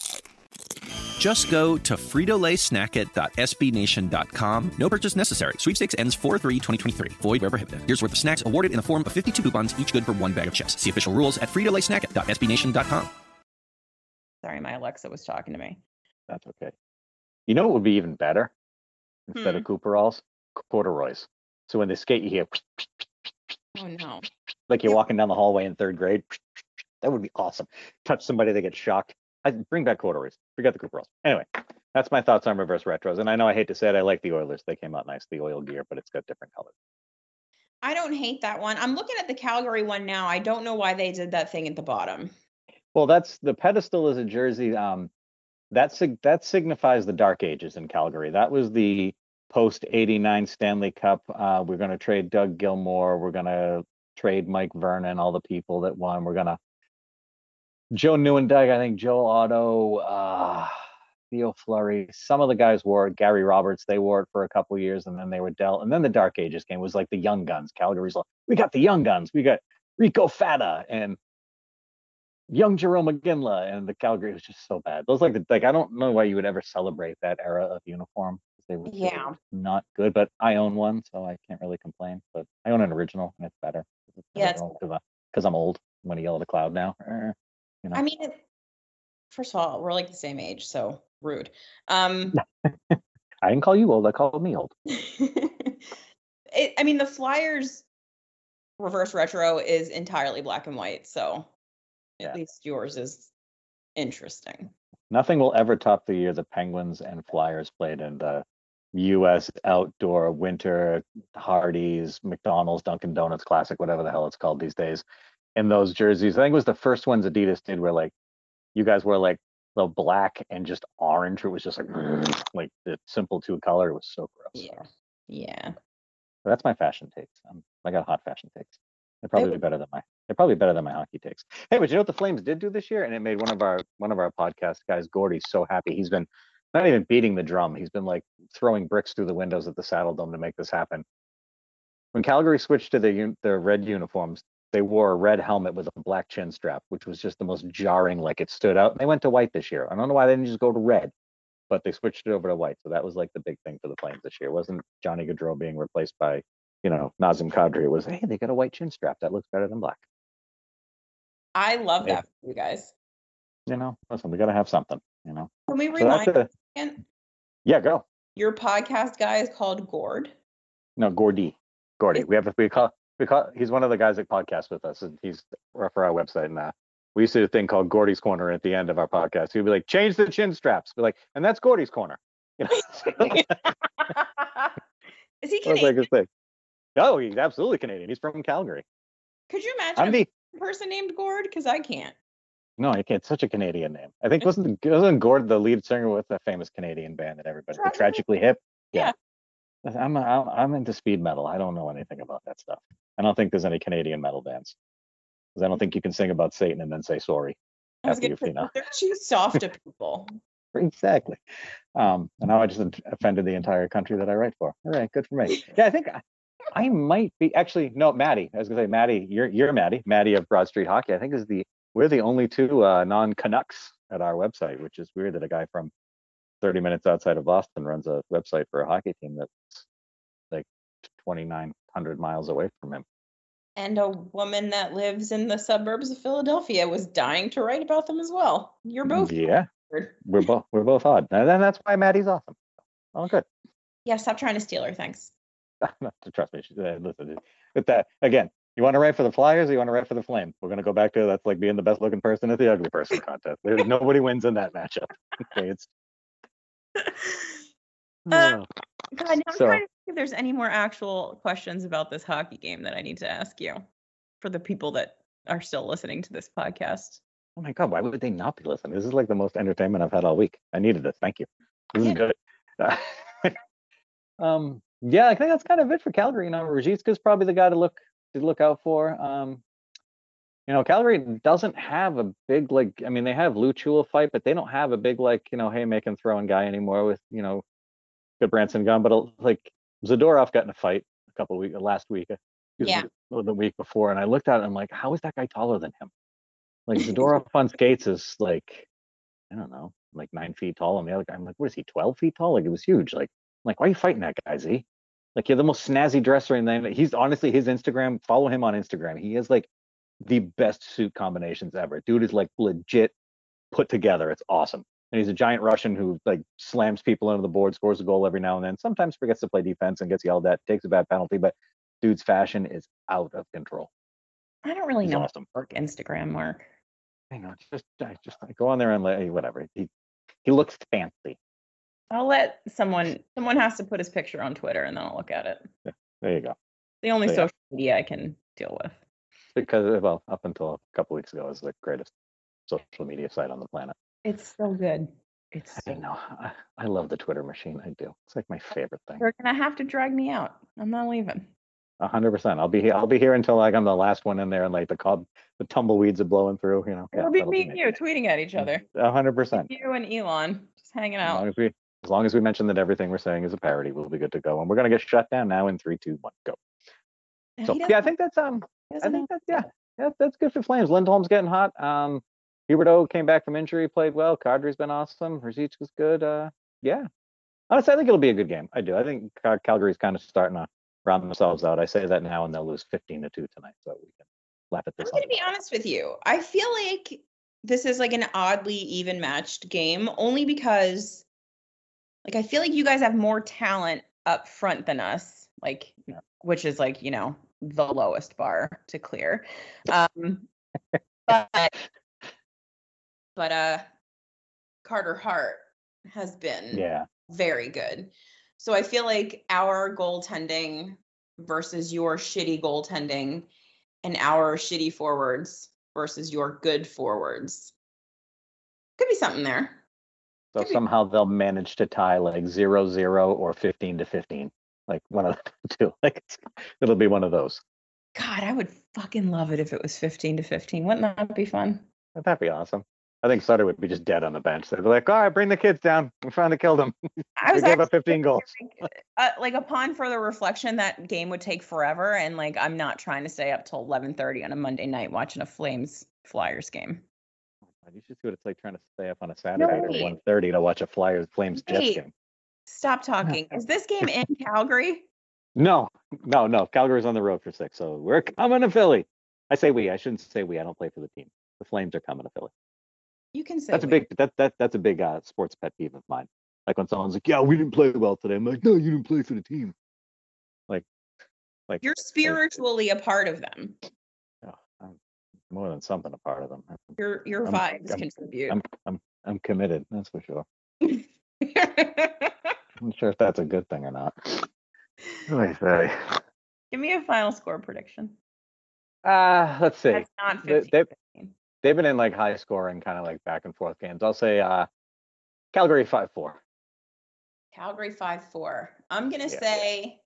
Just go to fritolaysnacket.sbnation.com. No purchase necessary. Sweepstakes ends 4-3-2023. Void where prohibited. Here's worth of snacks awarded in the form of 52 coupons, each good for one bag of chips. See official rules at fritolaysnacket.sbnation.com. Sorry, my Alexa was talking to me. That's okay. You know what would be even better? Instead hmm. of Cooperalls? Corduroys. So when they skate, you hear... Oh, no. Like you're walking down the hallway in third grade. That would be awesome. Touch somebody, they get shocked. I bring back corduroys. Forget the Cooperalls. Anyway, that's my thoughts on reverse retros. And I know I hate to say it, I like the Oilers. They came out nice, the oil gear, but it's got different colors. I don't hate that one. I'm looking at the Calgary one now. I don't know why they did that thing at the bottom. Well, that's the pedestal is a jersey. Um, that that signifies the dark ages in Calgary. That was the post '89 Stanley Cup. Uh, we're going to trade Doug Gilmour. We're going to trade Mike Vernon. All the people that won. We're going to Joe Nieuwendyk, I think Joe Otto, uh, Theo Fleury. Some of the guys wore it. Gary Roberts, they wore it for a couple years, and then they were dealt. And then the Dark Ages game was like the young guns. Calgary's like, we got the young guns. We got Rico Fata and young Jarome Iginla, and the Calgary was just so bad. Those like the like I don't know why you would ever celebrate that era of uniform. They were, Yeah. not good, but I own one, so I can't really complain. But I own an original, and it's better. Yeah, because I'm old. I'm gonna yell at a cloud now. You know. I mean, first of all, we're like the same age, so rude. Um, I didn't call you old. I called me old. it, I mean, the Flyers reverse retro is entirely black and white, so Yeah. at least yours is interesting. Nothing will ever top the year the Penguins and Flyers played in the U.S. outdoor winter Hardee's, McDonald's, Dunkin' Donuts Classic, whatever the hell it's called these days. In those jerseys, I think it was the first ones Adidas did where like you guys were like the black and just orange. It was just like like the simple two color. It was so gross. Yeah. Yeah. But that's my fashion takes. Um, I got hot fashion takes. They're probably better than my. They're probably better than my hockey takes. Hey, but you know what the Flames did do this year, and it made one of our one of our podcast guys, Gordy, so happy. He's been not even beating the drum. He's been like throwing bricks through the windows at the Saddle Dome to make this happen. When Calgary switched to the un- the red uniforms, they wore a red helmet with a black chin strap, which was just the most jarring. Like it stood out. They went to white this year. I don't know why they didn't just go to red, but they switched it over to white. So that was like the big thing for the Flames this year. It wasn't Johnny Gaudreau being replaced by you know, Nazem Kadri was, hey, they got a white chin strap. That looks better than black. I love Yeah. that for you guys. You know, listen, we got to have something, you know. Can we So that's a, yeah, go. Your podcast guy is called Gord. No, Gordy. Gordy. We have, a- we call, call, he's one of the guys that podcasts with us and he's for our website. And uh, we used to do a thing called Gordy's Corner at the end of our podcast. He'd be like, change the chin straps. Be like, and that's Gordy's Corner. You know, is he Canadian? like thing. Oh, he's absolutely Canadian. He's from Calgary. Could you imagine I'm a the, person named Gord? Because I can't. no, he can't. Such a Canadian name. I think wasn't, wasn't Gord the lead singer with a famous Canadian band that everybody, the Tragically- Tragically Hip? Yeah. I'm, I'm I'm into speed metal. I don't know anything about that stuff. I don't think there's any Canadian metal bands. Because I don't think you can sing about Satan and then say sorry I was after gonna you've say, seen they're too soft to people. Exactly. Um, and now I just offended the entire country that I write for. All right, good for me. Yeah, I think I, I might be actually no, Maddie. I was gonna say Maddie. You're you're Maddie. Maddie of Broad Street Hockey. I think is the we're the only two uh, non Canucks at our website, which is weird that a guy from 30 minutes outside of Boston runs a website for a hockey team that's like 2,900 miles away from him. And a woman that lives in the suburbs of Philadelphia was dying to write about them as well. You're both Yeah, weird. we're both we're both odd, and then that's why Maddie's awesome. Oh, good. Yeah, stop trying to steal her. Thanks. Trust me. she- uh, Listen, with that again, you want to write for the Flyers or you want to write for the Flame? We're gonna go back to that's like being the best looking person at the ugly person contest. There's nobody wins in that matchup. Okay, it's Uh, God, now I'm So- trying to see if there's any more actual questions about this hockey game that I need to ask you for the people that are still listening to this podcast. oh my god, why would they not be listening? This is like the most entertainment I've had all week. I needed this. Thank you. This Yeah. is good. um, yeah, I think that's kind of it for Calgary. You know, Ruzicka's probably the guy to look to look out for. Um, you know, Calgary doesn't have a big like. I mean, they have Luchul fight, but they don't have a big like you know, and throwing guy anymore with you know, good Branson gun. But uh, like Zadorov got in a fight a couple weeks last week. uh, Yeah. me, the week before, and I looked at it. and I'm like, how is that guy taller than him? Like Zadorov on skates is like, I don't know, like nine feet tall, and the other guy, I'm like, what is he, 12 feet tall? Like it was huge. Like, I'm like, why are you fighting that guy, Z? Like you're the most snazzy dresser in the. He's honestly his Instagram. Follow him on Instagram. He is like the best suit combinations ever. Dude is like legit put together. It's awesome. And he's a giant Russian who like slams people into the board, scores a goal every now and then. Sometimes forgets to play defense and gets yelled at, takes a bad penalty, but dude's fashion is out of control. I don't really He's know awesome. work Instagram, Mark. I know. Just, I just like, go on there and like, whatever. He, he looks fancy. I'll let someone someone has to put his picture on Twitter and then I'll look at it. There you go. The only So, yeah. social media I can deal with. Because well, up until a couple weeks ago, it was the greatest social media site on the planet. It's so good. It's I so know. I, I love the Twitter machine. I do. It's like my favorite thing. You're gonna have to drag me out. I'm not leaving. A hundred percent. I'll be here. I'll be here until like I'm the last one in there, and like the cob, the tumbleweeds are blowing through. You know. It'll be that'll me me. and you tweeting at each other. A hundred percent. You and Elon. Just hanging out. As long as we as long as we mention that everything we're saying is a parody, we'll be good to go. And we're gonna get shut down now in three, two, one, go. So yeah, I think that's um I think that's yeah, yeah, that's good for Flames. Lindholm's getting hot. Um, Huberdeau came back from injury, played well. Kadri's been awesome. Rzic was good. Uh, yeah. Honestly, I think it'll be a good game. I do. I think Cal- Calgary's kind of starting to round themselves out. I say that now, and they'll lose 15 to two tonight, so we can laugh at this. I'm gonna be honest with you. I feel like this is like an oddly even matched game, only because like I feel like you guys have more talent up front than us, like. Which is like, you know, the lowest bar to clear. Um but but uh Carter Hart has been Yeah. very good. So I feel like our goaltending versus your shitty goaltending and our shitty forwards versus your good forwards could be something there. So Could be- somehow they'll manage to tie like zero zero or 15 to 15, like one of the two. Like it's, it'll be one of those. God, I would fucking love it if it was 15 to 15. Wouldn't that be fun? That'd be awesome. I think Sutter would be just dead on the bench. They'd be like, "All right, bring the kids down. We're trying to kill them. I We was gave up actually 15 goals." thinking, Uh, like upon further reflection, that game would take forever, and like I'm not trying to stay up till 11:30 on a Monday night watching a Flames Flyers game. You should see what it's like trying to stay up on a Saturday wait. at 1.30 to watch a Flyers Flames Jets game. Stop talking. Is this game in Calgary? No, no, no. Calgary's on the road for six, so we're coming to Philly. I say we. I shouldn't say we. I don't play for the team. The Flames are coming to Philly. You can say That's a big that that that's a big uh, sports pet peeve of mine. Like when someone's like, "Yeah, we didn't play well today." I'm like, "No, you didn't play for the team." Like, like You're spiritually a part of them. oh, I'm more than something a part of them. Your your I'm- vibes I'm- contribute. I'm I'm I'm committed. That's for sure. I'm not sure if that's a good thing or not. Vey. Give me a final score prediction. Uh, let's see. That's not They- 15. they- 15. They've been in like high scoring, kind of like back and forth games. I'll say uh, Calgary five four. Calgary 5 4. I'm going to Yeah. say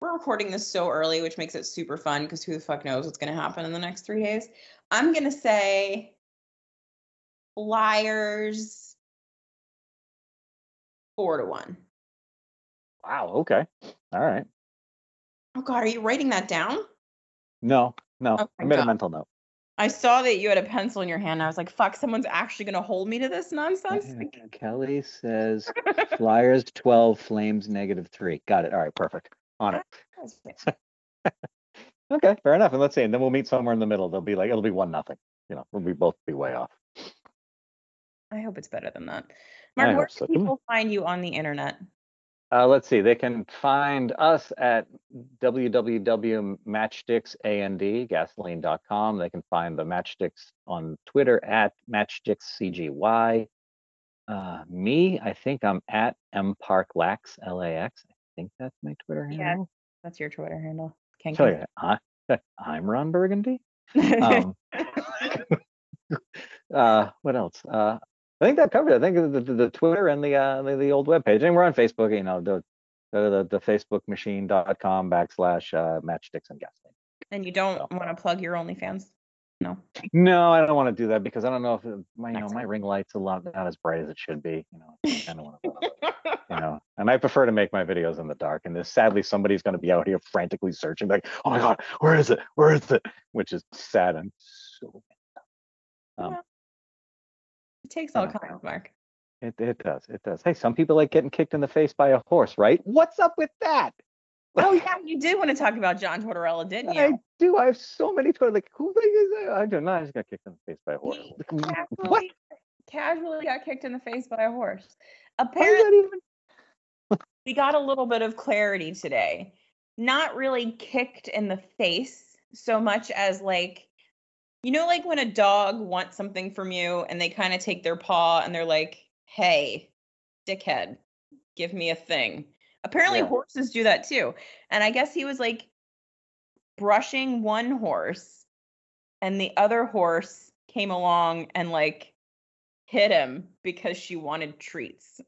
we're recording this so early, which makes it super fun because who the fuck knows what's going to happen in the next three days. I'm going to say Flyers 4 to 1. Wow. Okay. All right. Oh, God, are you writing that down? No, no. Oh I made a mental note. I saw that you had a pencil in your hand. I was like, fuck, someone's actually going to hold me to this nonsense. Kelly says Flyers 12, Flames negative three. Got it. All right, perfect. On it. Okay, fair enough. And let's see. And then we'll meet somewhere in the middle. They'll be like, it'll be one nothing. You know, we'll be both be way off. I hope it's better than that. Mark, where can too. people find you on the internet? Uh, let's see. They can find us at www.matchsticksand gasoline.com. They can find the Matchsticks on Twitter at matchstickscgy. Uh, me, I think I'm at mparklax, L-A-X. I think that's my Twitter handle. Yeah. That's your Twitter handle. Can't Tell get you, I, I'm Ron Burgundy. Um, uh, what else? Uh, I think that covered. it. I think the, the, the Twitter and the, uh, the the old webpage, and we're on Facebook. You know, the the the, the Facebookmachine.com backslash uh, matchsticks and gasoline. and you don't So- want to plug your OnlyFans? No. No, I don't want to do that because I don't know if my you know my ring light's a lot not as bright as it should be. You know, I kind of want to. You know, and I prefer to make my videos in the dark. And this, sadly, somebody's going to be out here frantically searching, like, "Oh my God, where is it? Where is it?" Which is sad and so. Um, Yeah. It takes all kinds, Mark. It it does. It does. Hey, some people like getting kicked in the face by a horse, right? What's up with that? Oh yeah, you did want to talk about John Tortorella, didn't you? I do. I have so many Twitter. Like, who the is that? I don't know. I just got kicked in the face by a horse. Like, what? casually, casually got kicked in the face by a horse. Apparently, even? we got a little bit of clarity today. Not really kicked in the face so much as like, you know, like when a dog wants something from you and they kind of take their paw and they're like, hey, dickhead, give me a thing. Apparently, Yeah. horses do that too. And I guess he was like brushing one horse and the other horse came along and like hit him because she wanted treats.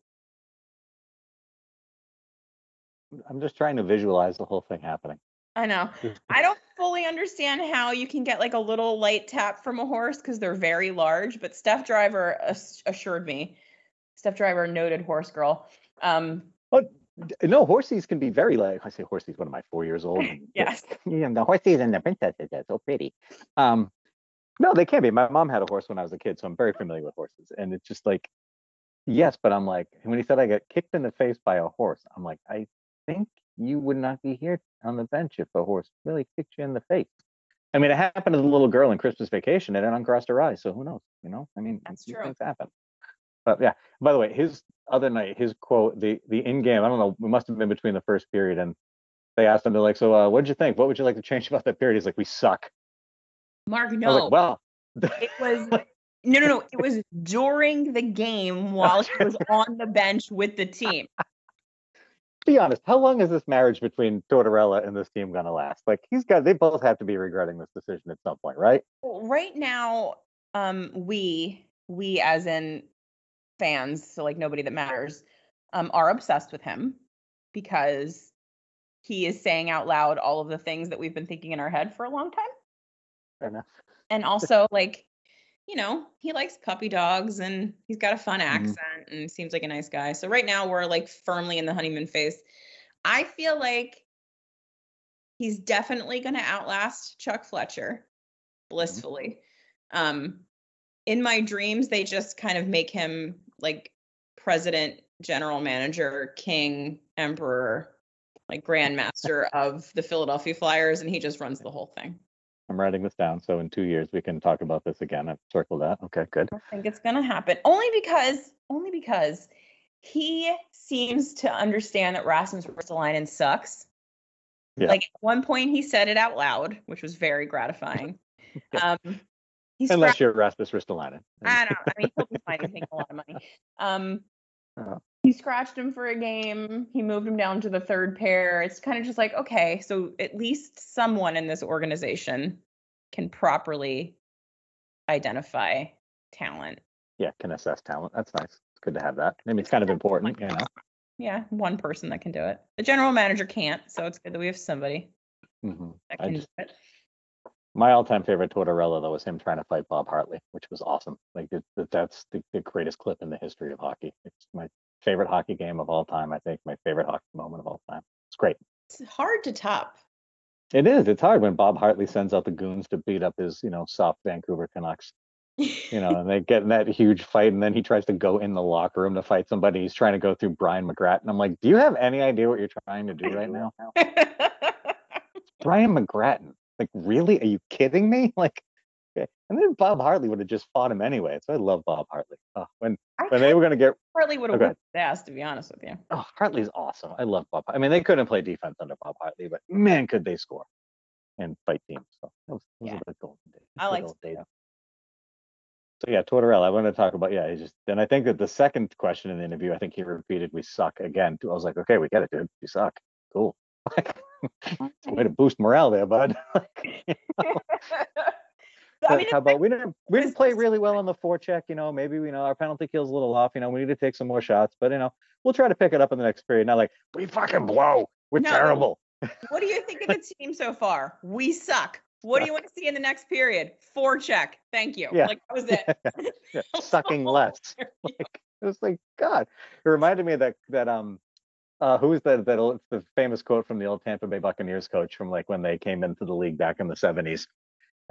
I'm just trying to visualize the whole thing happening. I know. I don't understand how you can get like a little light tap from a horse because they're very large, but Steph Driver ass- assured me Steph Driver, noted horse girl. Um, D- No, horsies can be very like I say horsies one of my four years old? Yes. Yeah, the horsies and the princesses are so pretty. Um no, they can't be. My mom had a horse when I was a kid, so I'm very familiar with horses. And it's just like, yes, but I'm like, when he said I got kicked in the face by a horse, I'm like, I think you would not be here on the bench if a horse really kicked you in the face. I mean, it happened to the little girl in Christmas Vacation, and it uncrossed her eyes. So who knows? You know, I mean, That's these true. things happen. But yeah, by the way, his other night, his quote, the the in game, I don't know, it must have been between the first period, and they asked him, they're like, so uh, what did you think? What would you like to change about that period? He's like, we suck. Mark, no, like, well, it was no, no, no. It was during the game while he was on the bench with the team. Be honest, how long is this marriage between Tortorella and this team gonna last? Like he's got, they both have to be regretting this decision at some point, right? Well, right now, um, we we as in fans, so like nobody that matters, um, are obsessed with him because he is saying out loud all of the things that we've been thinking in our head for a long time. Fair enough. And also, like, you know, he likes puppy dogs and he's got a fun accent and seems like a nice guy. So right now we're like firmly in the honeymoon phase. I feel like he's definitely going to outlast Chuck Fletcher blissfully. Um in my dreams they just kind of make him like president, general manager, king, emperor, like grandmaster of the Philadelphia Flyers and he just runs the whole thing. I'm writing this down, so in two years we can talk about this again. I've circled that. Okay, good. I think it's gonna happen only because only because he seems to understand that Rasmus Ristolainen sucks. Yeah. Like at one point he said it out loud, which was very gratifying. Yeah. Um he's Unless you're Rasmus Ristolainen. I don't know. I mean he'll be fine. He's making a lot of money. Um Uh-huh. He scratched him for a game. He moved him down to the third pair. It's kind of just like, okay, so at least someone in this organization can properly identify talent. Yeah, can assess talent. That's nice. It's good to have that. I mean, it's kind of important, you know. Yeah, one person that can do it. The general manager can't, so it's good that we have somebody hmm that can just- do it. My all-time favorite Tortorella though was him trying to fight Bob Hartley, which was awesome. Like it, that- that's the, the greatest clip in the history of hockey. It's my favorite hockey game of all time. I think my favorite hockey moment of all time. It's great. It's hard to top. It is. It's hard when Bob Hartley sends out the goons to beat up his, you know, soft Vancouver Canucks. You know, and they get in that huge fight, and then he tries to go in the locker room to fight somebody. He's trying to go through Brian McGrattan. I'm like, do you have any idea what you're trying to do right now? Brian McGrattan. Like, really? Are you kidding me? Like, okay. And then Bob Hartley would have just fought him anyway. So I love Bob Hartley. Oh, when I when they were gonna get Hartley would have Okay. whipped his ass, to be honest with you. oh Hartley's awesome. I love Bob. I mean, they couldn't play defense under Bob Hartley, but man, could they score and fight teams. So that was, that was Yeah. a golden day. I old data. So yeah, Tortorella. I want to talk about yeah. He just then I think that the second question in the interview, I think he repeated, "We suck" again. I was like, okay, we get it, dude. You suck. Cool. Way to boost morale there, bud. I mean, how about we didn't we didn't play really well on the forecheck, you know, maybe we know our penalty kill's a little off, you know, we need to take some more shots, but you know, we'll try to pick it up in the next period. Not like we fucking blow. We're No. terrible. what do you think of the team so far? We suck. What do you want to see in the next period? Forecheck. Thank you. Yeah. Like that was it. Yeah, sucking less. Like it was like God. It reminded me of that that um uh who's that that old- the famous quote from the old Tampa Bay Buccaneers coach from like when they came into the league back in the 70s.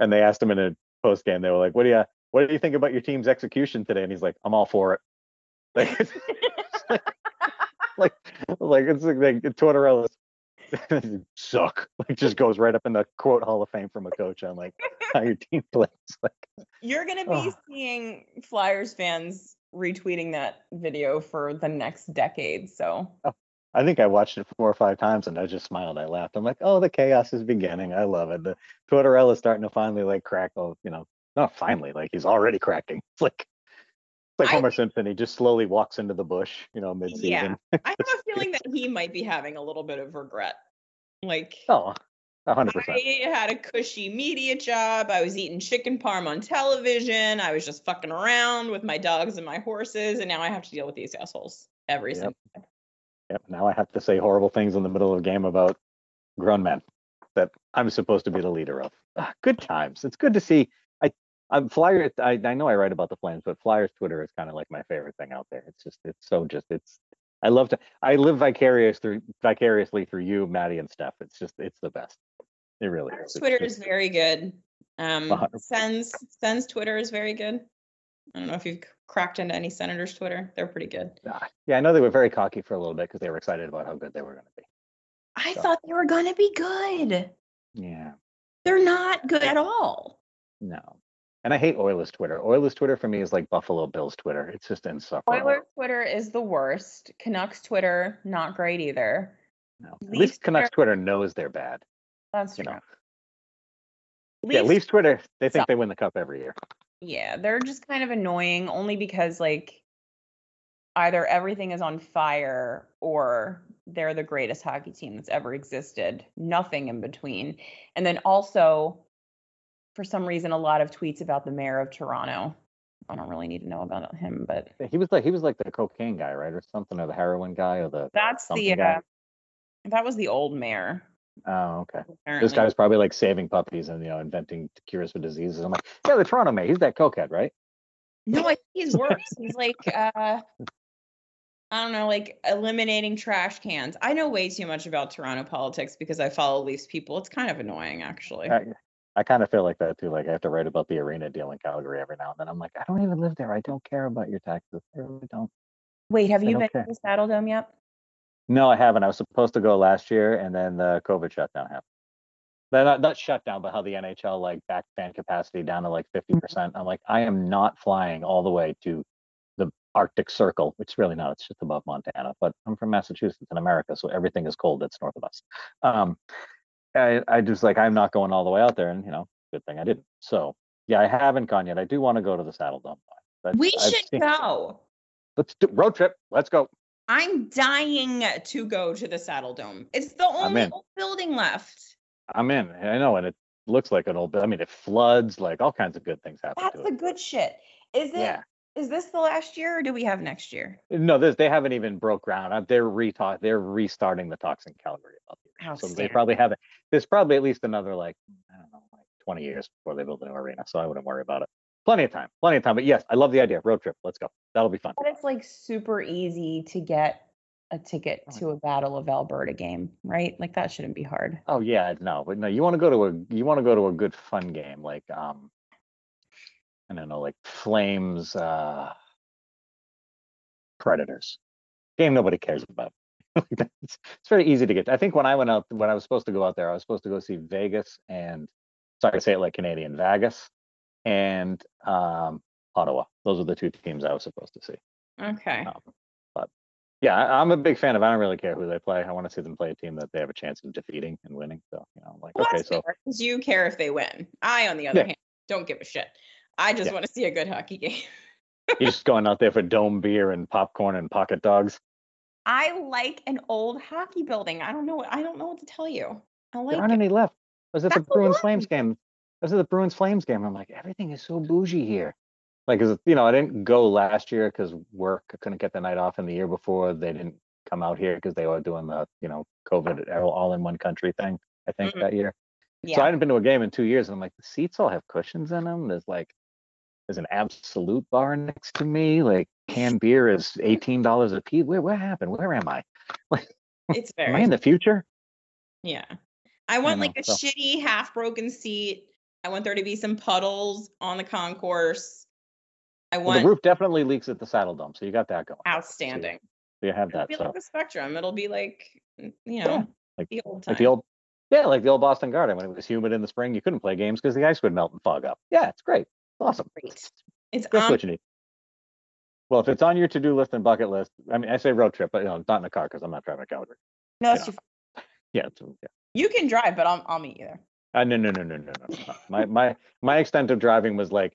And they asked him in a post game, they were like, What do you what do you think about your team's execution today? And he's like, I'm all for it. Like it's, like, like like it's like, like Tortorella's suck. Like just goes right up in the quote Hall of Fame from a coach on like how your team plays. Like You're gonna be Oh. seeing Flyers fans retweeting that video for the next decade. So oh. I think I watched it four or five times and I just smiled. I laughed. I'm like, oh, the chaos is beginning. I love it. The Tortorella's starting to finally like crack. Oh, you know, not finally, like he's already cracking. It's like it's like I Homer Simpson. He just slowly walks into the bush, you know, mid Yeah. season. I have a feeling that he might be having a little bit of regret. Like oh, a hundred percent. I had a cushy media job. I was eating chicken parm on television. I was just fucking around with my dogs and my horses, and now I have to deal with these assholes every Yep. single time. Yep. Now I have to say horrible things in the middle of a game about grown men that I'm supposed to be the leader of. Ah, good times. It's good to see. I I'm Flyer. I, I know I write about the Flames, but Flyers Twitter is kind of like my favorite thing out there. It's just it's so just it's. I love to. I live vicarious through vicariously through you, Maddie, and Steph. It's just it's the best. It really is. Twitter just- is very good. Um, 100%. Sens Sens Twitter is very good. I don't know if you've cracked into any Senators Twitter. They're pretty good. Ah, Yeah, I know they were very cocky for a little bit because they were excited about how good they were going to be. I So- thought they were gonna be good. Yeah, They're not good at all. no. And I hate Oilers Twitter. Oilers Twitter for me is like Buffalo Bills Twitter. It's just insufferable. Oilers Twitter is the worst. Canucks Twitter, not great either. No. At Leafs least Canucks Twitter- Twitter knows they're bad. That's You true. know. Yeah, Leafs- Leafs Twitter, they think suck. they win the cup every year. Yeah, they're just kind of annoying only because like either everything is on fire or they're the greatest hockey team that's ever existed. Nothing in between. And then also for some reason a lot of tweets about the mayor of Toronto. I don't really need to know about him, but He was like he was like the cocaine guy, right, or something, or the heroin guy, or the that's the uh, that was the old mayor. Oh, okay. This guy was probably like saving puppies and you know inventing cures for diseases. I'm like, yeah, the Toronto man, he's that cokehead, right? No, I think he's worse. He's like uh I don't know, like eliminating trash cans. I know way too much about Toronto politics because I follow Leafs people. It's kind of annoying actually. I, I kind of feel like that too. Like I have to write about the arena deal in Calgary every now and then. I'm like, I don't even live there. I don't care about your taxes. I really don't. Wait, have I you don't been care. to the Saddle Dome yet? No, I haven't. I was supposed to go last year, and then the COVID shutdown happened. Not not shutdown, but how the NHL like back fan capacity down to like fifty percent. I'm like, I am not flying all the way to the Arctic Circle. It's really not. It's just above Montana. But I'm from Massachusetts in America, so everything is cold that's north of us. Um, I I just like I'm not going all the way out there, and you know, good thing I didn't. So yeah, I haven't gone yet. I do want to go to the Saddle Dome. But We I've should seen- go. Let's do road trip. Let's go. I'm dying to go to the Saddle Dome. It's the only old building left. I'm in. I know, and it looks like an old. I mean, it floods. Like all kinds of good things happen That's the it. good shit. Is it is Yeah. this the last year or do we have next year? No, this they haven't even broke ground. Uh, They're re they're restarting the talks in Calgary about the arena. So they probably have it. There's probably at least another like I don't know, like 20 years before they build a new arena. So I wouldn't worry about it. Plenty of time. Plenty of time. But yes, I love the idea. Road trip. Let's go. That'll be fun. But it's like super easy to get a ticket Oh, to a Battle of Alberta game, right? Like that shouldn't be hard. Oh yeah, no, but no, you want to go to a you want to go to a good fun game like um I don't know, like Flames uh Predators. Game nobody cares about. it's, it's very easy to get. to. I think when I went out when I was supposed to go out there, I was supposed to go see Vegas and sorry to say it like Canadian Vegas and um Ottawa. Those are the two teams I was supposed to see. Okay. Um, but yeah, I, I'm a big fan of. I don't really care who they play. I want to see them play a team that they have a chance of defeating and winning. So you know, like Well, okay, so fair, 'cause you care if they win. I, on the other Yeah. hand, don't give a shit. I just Yeah. want to see a good hockey game. you're just going out there for dome beer and popcorn and pocket dogs. I like an old hockey building. I don't know. I don't know what to tell you. I like there aren't it. any left. Was it the That's the Bruins. Flames game. I was at the Bruins Flames game. I'm like, everything is so bougie here. Like, 'cause, you know, I didn't go last year because work. I couldn't get the night off. And the year before, they didn't come out here because they were doing the, you know, COVID all all in one country thing. I think Mhm. that year. Yeah. So I hadn't been to a game in two years. And I'm like, the seats all have cushions in them. There's like, there's an absolute bar next to me. Like, canned beer is eighteen dollars a piece. Where, what happened? Where am I? Like, it's very. am I in the future? Yeah. I want know, like a so- shitty half broken seat. I want there to be some puddles on the concourse. I Well, want the roof definitely leaks at the Saddle Dome, so you got that going. outstanding. So you have that. It'll be So like the spectrum. It'll be like you Yeah, know like- the old time. like the old, yeah, like the old Boston Garden when it was humid in the spring, you couldn't play games because the ice would melt and fog up. Yeah, it's great. It's awesome. Great. It's Just on what you need. Well, if it's on your to-do list and bucket list, I mean, I say road trip, but you know, it's not in a car because I'm not driving to Calgary. no, it's yeah. too far. Yeah, yeah. You can drive, but I'll I'll meet you there. Uh, no, no, no, no, no, no. My my my extent of driving was like,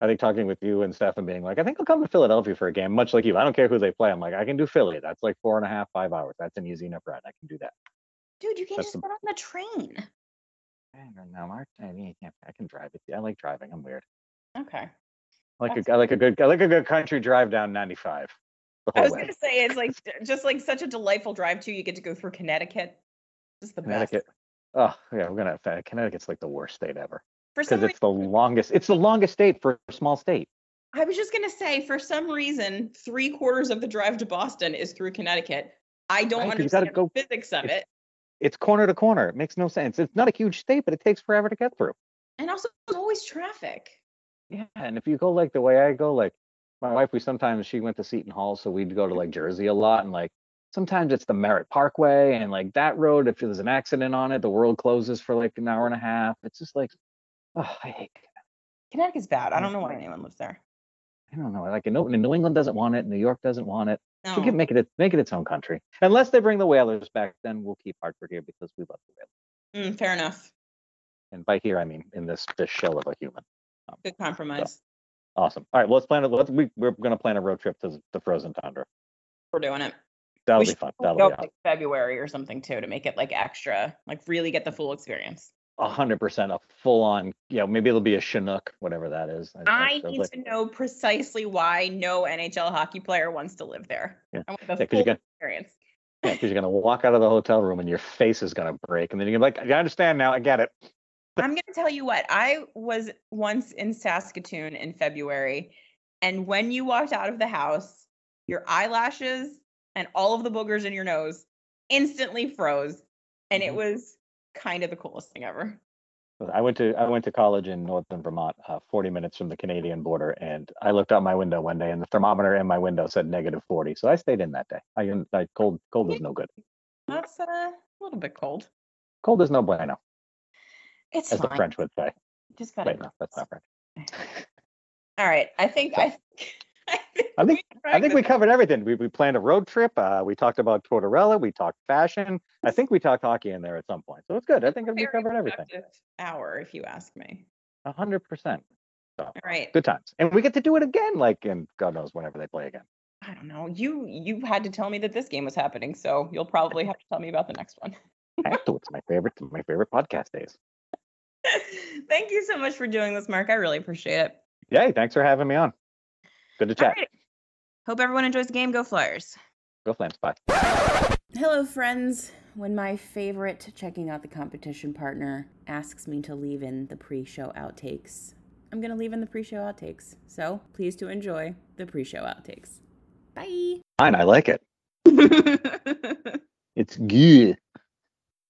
I think talking with you and Steph and being like, I think I'll come to Philadelphia for a game, much like you. I don't care who they play. I'm like, I can do Philly. That's like four and a half, five hours. That's an easy enough ride. I can do that. Dude, you can't That's just the- get on the train. I don't know, Mark. I mean, yeah, I can drive it. I like driving. I'm weird. Okay. I like That's a, I like a good I like a good country drive down 95. The I was way. gonna say it's like just like such a delightful drive too. You get to go through Connecticut. Just the Connecticut. Oh yeah, we're gonna. fa- Connecticut's like the worst state ever. For some because it's the longest. It's the longest state for a small state. I was just gonna say, for some reason, three quarters of the drive to Boston is through Connecticut. I don't Right, 'cause you gotta understand go- the physics of it. It's corner to corner. It makes no sense. It's not a huge state, but it takes forever to get through. And also there's always traffic. Yeah, and if you go like the way I go, like my wife, we sometimes she went to Seton Hall, so we'd go to like Jersey a lot, and like sometimes it's the Merritt Parkway, and like that road, if there's an accident on it, the world closes for like an hour and a half. It's just like, oh, I hate. Connecticut. Connecticut's bad. I don't know why anyone lives there. I don't know. Like in New New England doesn't want it, New York doesn't want it. No. We can make it make it its own country, unless they bring the whalers back. Then we'll keep Hartford here because we love the whalers. Mm, fair enough. And by here, I mean in this this shell of a human. Good compromise. Awesome. All right, well, let's plan it. Let's we we're gonna plan a road trip to the frozen tundra. We're doing it. That'll we be fun. That'll go be like February or something too to make it like extra, like really get the full experience. a hundred percent a full on. Yeah, maybe it'll be a Chinook, whatever that is. I feels need like- to know precisely why no NHL hockey player wants to live there. Yeah. I want the Yeah, full you got- experience. Yeah, because you're gonna walk out of the hotel room and your face is gonna break, and then you're gonna be like, I understand now. I get it. I'm going to tell you what, I was once in Saskatoon in February, and when you walked out of the house, your eyelashes and all of the boogers in your nose instantly froze. And it Mhm. was kind of the coolest thing ever. I went to I went to college in northern Vermont, uh, 40 minutes from the Canadian border, and I looked out my window one day, and the thermometer in my window said negative 40. So I stayed in that day. I, didn't- I cold cold is no good. That's uh, a little bit cold. Cold is no bueno, It's as the. French would say. Just gotta. Wait, no, that's not French. All right. I think I. I think, I think we I think we covered everything. We, we planned a road trip. Uh, we talked about Tortorella. We talked fashion. I think we talked hockey in there at some point. So it's good. I think we covered everything. Hour, if you ask me. A hundred percent. All right. Good times. And we get to do it again, like in God knows whenever they play again. I don't know. You you had to tell me that this game was happening, so you'll probably have to tell me about the next one. I have to. It's my favorite. My favorite podcast days. Thank you so much for doing this, Mark. I really appreciate it. Yay! Thanks for having me on. Good to chat. right. Hope everyone enjoys the game. Go Flyers. Go Flames. Bye. Hello, friends. When my favorite checking out the competition partner asks me to leave in the pre show outtakes, I'm going to leave in the pre show outtakes. So please to enjoy the pre show outtakes. Bye. Fine. I like it. It's good.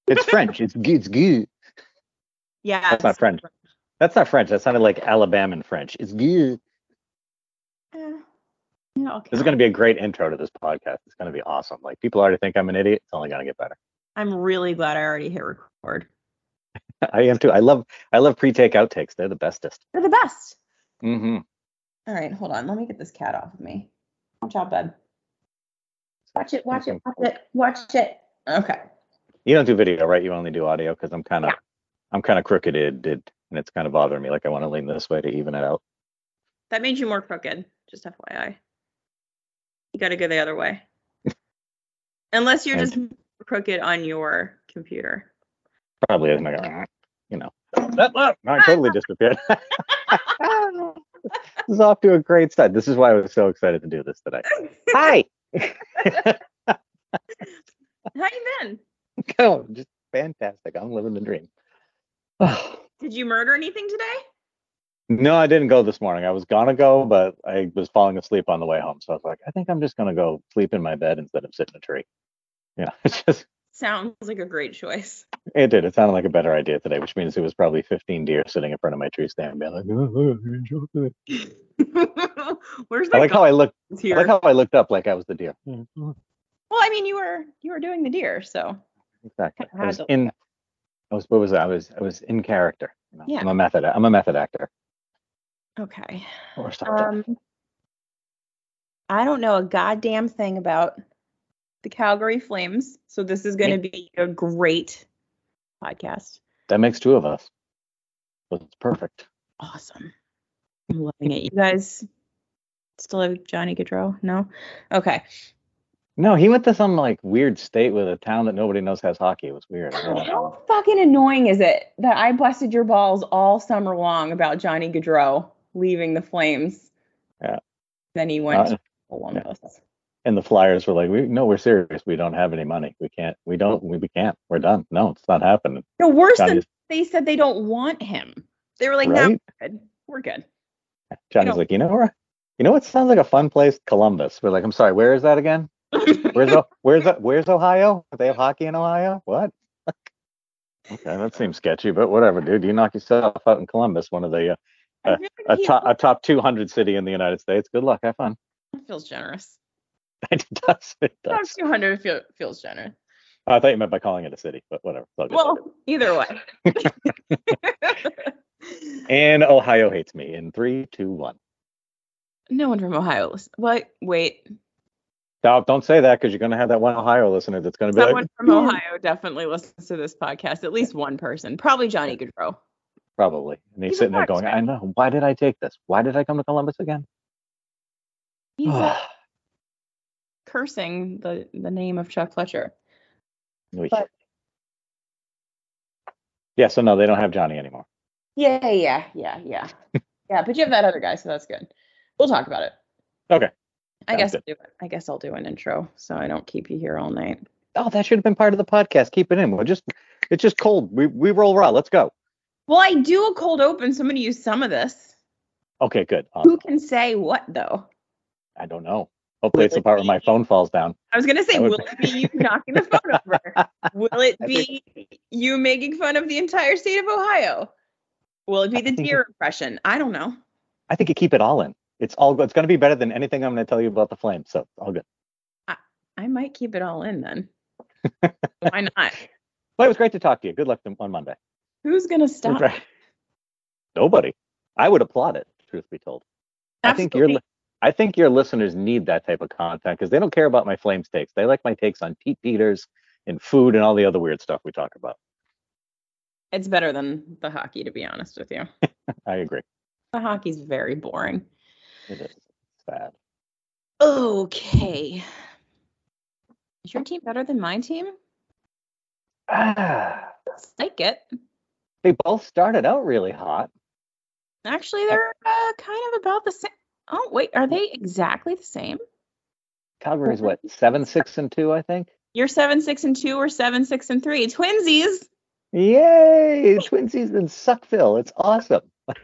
It's French. It's good. It's good. yeah. That's not French. That's not French. That sounded like Alabama French. It's good. Yeah, okay. This is going to be a great intro to this podcast. It's going to be awesome. Like people already think I'm an idiot. It's only going to get better. I'm really glad I already hit record. I am too. I love. I love pre-take outtakes. They're the bestest. They're the best. Mm-hmm. All right, hold on. Let me get this cat off of me. Watch out, bud. Watch it, watch it, watch it, watch it. Okay. You don't do video, right? You only do audio because I'm kind of, I'm kind of crooked, and it's kind of bothering me. Like I want to lean this way to even it out. That made you more crooked, just FYI. You got to go the other way. Unless you're And- just crooked on your computer. Probably isn't. Like, ah, you know, that, oh, I totally disappeared. this is off to a great start. This is why I was so excited to do this today. Hi. How you been? oh, just fantastic. I'm living the dream. Did you murder anything today? No, I didn't go this morning. I was gonna go, but I was falling asleep on the way home. So I was like, I think I'm just gonna go sleep in my bed instead of sit in a tree. Yeah, it's just Sounds like a great choice. it did. It sounded like a better idea today, which means it was probably 15 deer sitting in front of my tree stand, being like, oh, oh, joking." Where's I like how I looked. I like how I looked up like I was the deer. Oh. well, I mean, you were you were doing the deer, so Exactly. I was in. I was. What was I? I was. I was in character. You know? Yeah. I'm a method. I'm a method actor. Okay. Or. Um, I don't know a goddamn thing about the Calgary Flames, so this is going to be a great podcast. that makes two of us. It's perfect. Awesome. I'm loving it. You guys still have Johnny Gaudreau? No? Okay. No, he went to some like weird state with a town that nobody knows has hockey. It was weird. How fucking annoying is it that I busted your balls all summer long about Johnny Gaudreau leaving the Flames? Yeah. Then he went Uh, to Columbus. And the Flyers were like, "We no, we're serious. We don't have any money. We can't. We don't. We, we can't. We're done. No, it's not happening." No, worse than they said they don't want him. They were like, "No, we're good. We're good." Johnny's like, you know where? You know what sounds like a fun place? Columbus. We're like, I'm sorry, where is that again? Where's where's where's Ohio? They have hockey in Ohio? What? okay, that seems sketchy, but whatever, dude. You knock yourself out in Columbus, one of the uh, Uh, a top a top 200 city in the United States. Good luck, have fun. feels generous. it does. It does. Top 200 feel, feels generous. I thought you meant by calling it a city, but whatever. Well, either way. and Ohio hates me in three, two, one. no one from Ohio. listen- What? Wait. Don't, don't say that because you're gonna have that one Ohio listener that's gonna be Someone like, from Ohio definitely listens to this podcast. At least one person. Probably Johnny Gaudreau. Probably. And he's He's sitting there going. I know. Why did I take this? Why did I come to Columbus again? He's uh, cursing the the name of Chuck Fletcher. But- yeah, so no, they don't have Johnny anymore. Yeah, yeah, yeah, yeah. yeah, but you have that other guy, so that's good. We'll talk about it. Okay. I Sounds guess good. I'll do it. I guess I'll do an intro so I don't keep you here all night. Oh, that should have been part of the podcast. Keep it in. We're just it's just cold. We we roll raw. Let's go. Well, I do a cold open, so I'm gonna use some of this. Okay, good. Who can say what though? I don't know. Hopefully it's the part where my phone falls down. I was gonna say, would will it be you knocking the phone over? Will it I be you making fun of the entire state of Ohio? Will it be the deer impression? I don't know. I think you keep it all in. It's all good. It's gonna be better than anything I'm gonna tell you about the flame. So all good. I might keep it all in then. Why not? Well, it was great to talk to you. Good luck on Monday. Who's gonna stop? Right. Nobody. I would applaud it, truth be told. I think your I think your listeners need that type of content because they don't care about my flame takes. They like my takes on Pete Peters and food and all the other weird stuff we talk about. It's better than the hockey, to be honest with you. I agree. The hockey's very boring. It is sad. Okay. Is your team better than my team? Ah, Like it. They both started out really hot. Actually, they're uh, kind of about the same. Oh, wait, are they exactly the same? Calgary's what seven, six, and two, I think. You're seven, six, and two, or seven, six, and three. Twinsies. Yay! Twinsies in Suckville. It's awesome.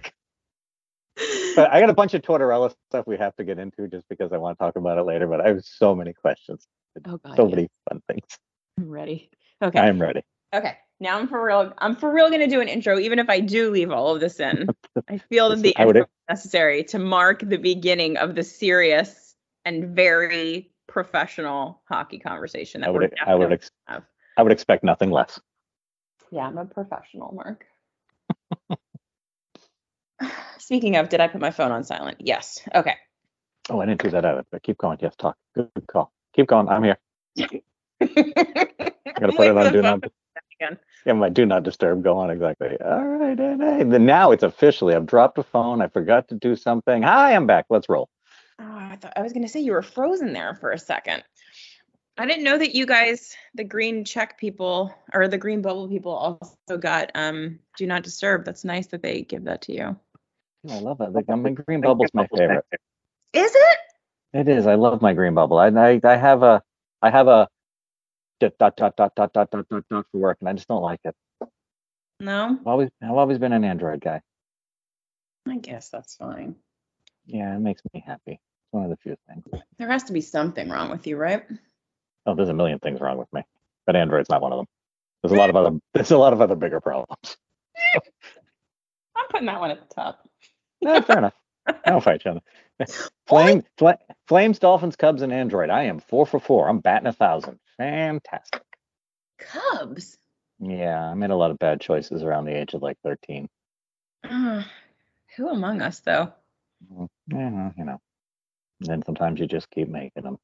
But I got a bunch of Tortorella stuff we have to get into just because I want to talk about it later. But I have so many questions, Oh God, so yeah. many fun things. I'm ready. Okay. I'm ready. Okay. Now I'm for real. I'm for real gonna do an intro, even if I do leave all of this in. I feel that the I would- intro is necessary to mark the beginning of the serious and very professional hockey conversation that I we're would. I would. Ex- have. I would expect nothing less. Yeah, I'm a professional, Mark. Speaking of, did I put my phone on silent? Yes. Okay. Oh, I didn't do that either. But keep going. Yes, talk. Good, good call. Keep going. I'm here. I I gotta put it on do not. Again. Yeah, my do not disturb. Go on exactly. All right, and hey, then now it's officially. I've dropped a phone. I forgot to do something. Hi, I'm back. Let's roll. Oh, I thought I was gonna say you were frozen there for a second. I didn't know that you guys, the green check people or the green bubble people, also got um do not disturb. That's nice that they give that to you. I love it. Like, my green bubble's my favorite. Is it? It is. I love my green bubble. I I, I have a I have a dot dot dot dot dot dot dot dot dot for work, and I just don't like it. No, I've always I've always been an Android guy. I guess that's fine. Yeah, it makes me happy. It's one of the few things. There has to be something wrong with you, right? Oh, there's a million things wrong with me, but Android's not one of them. There's a lot of other there's a lot of other bigger problems. I'm putting that one at the top. Eh, fair enough. I don't fight you. Flame, fla- Flames, Dolphins, Cubs, and Android. I am four for four. I'm batting a thousand. Fantastic. Cubs. Yeah, I made a lot of bad choices around the age of like 13. Uh, who among us, though? Mm, Yeah, you know. And then sometimes you just keep making them.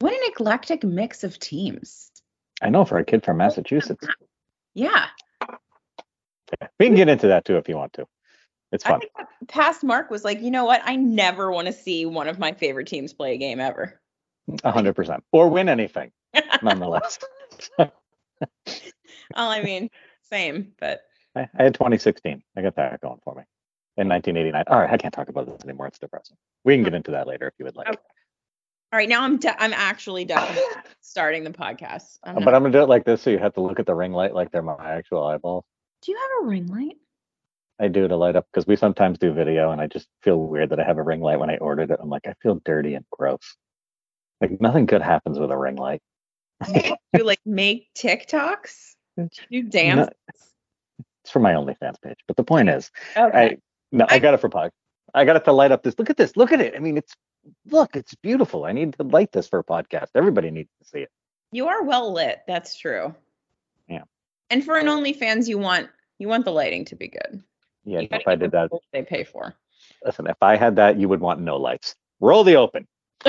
What an eclectic mix of teams. I know for a kid from Massachusetts. Yeah. We can get into that too if you want to. It's I fun. past Mark was like, you know what? I never want to see one of my favorite teams play a game ever. A hundred percent. Or win anything, nonetheless. Well, I mean, same, but I, I had 2016. I got that going for me. In 1989. All right, I can't talk about this anymore. It's depressing. We can get into that later if you would like. Okay. all right. Now I'm de- I'm actually definitely starting the podcast. I'm But not- I'm gonna do it like this, so you have to look at the ring light like they're my actual eyeballs. Do you have a ring light? I do to light up because we sometimes do video, and I just feel weird that I have a ring light when I ordered it. I'm like, I feel dirty and gross. Like nothing good happens with a ring light. You like make TikToks? You dance? No, it's for my OnlyFans page. But the point is, okay. I no, I, I- got it for pod. I got it to light up this. Look at this. Look at it. I mean, it's look, it's beautiful. I need to light this for a podcast. Everybody needs to see it. You are well lit. That's true. Yeah. And for an OnlyFans, you want you want the lighting to be good. Yeah, You if I did that, they pay for. listen, if I had that, you would want no lights. Roll the open.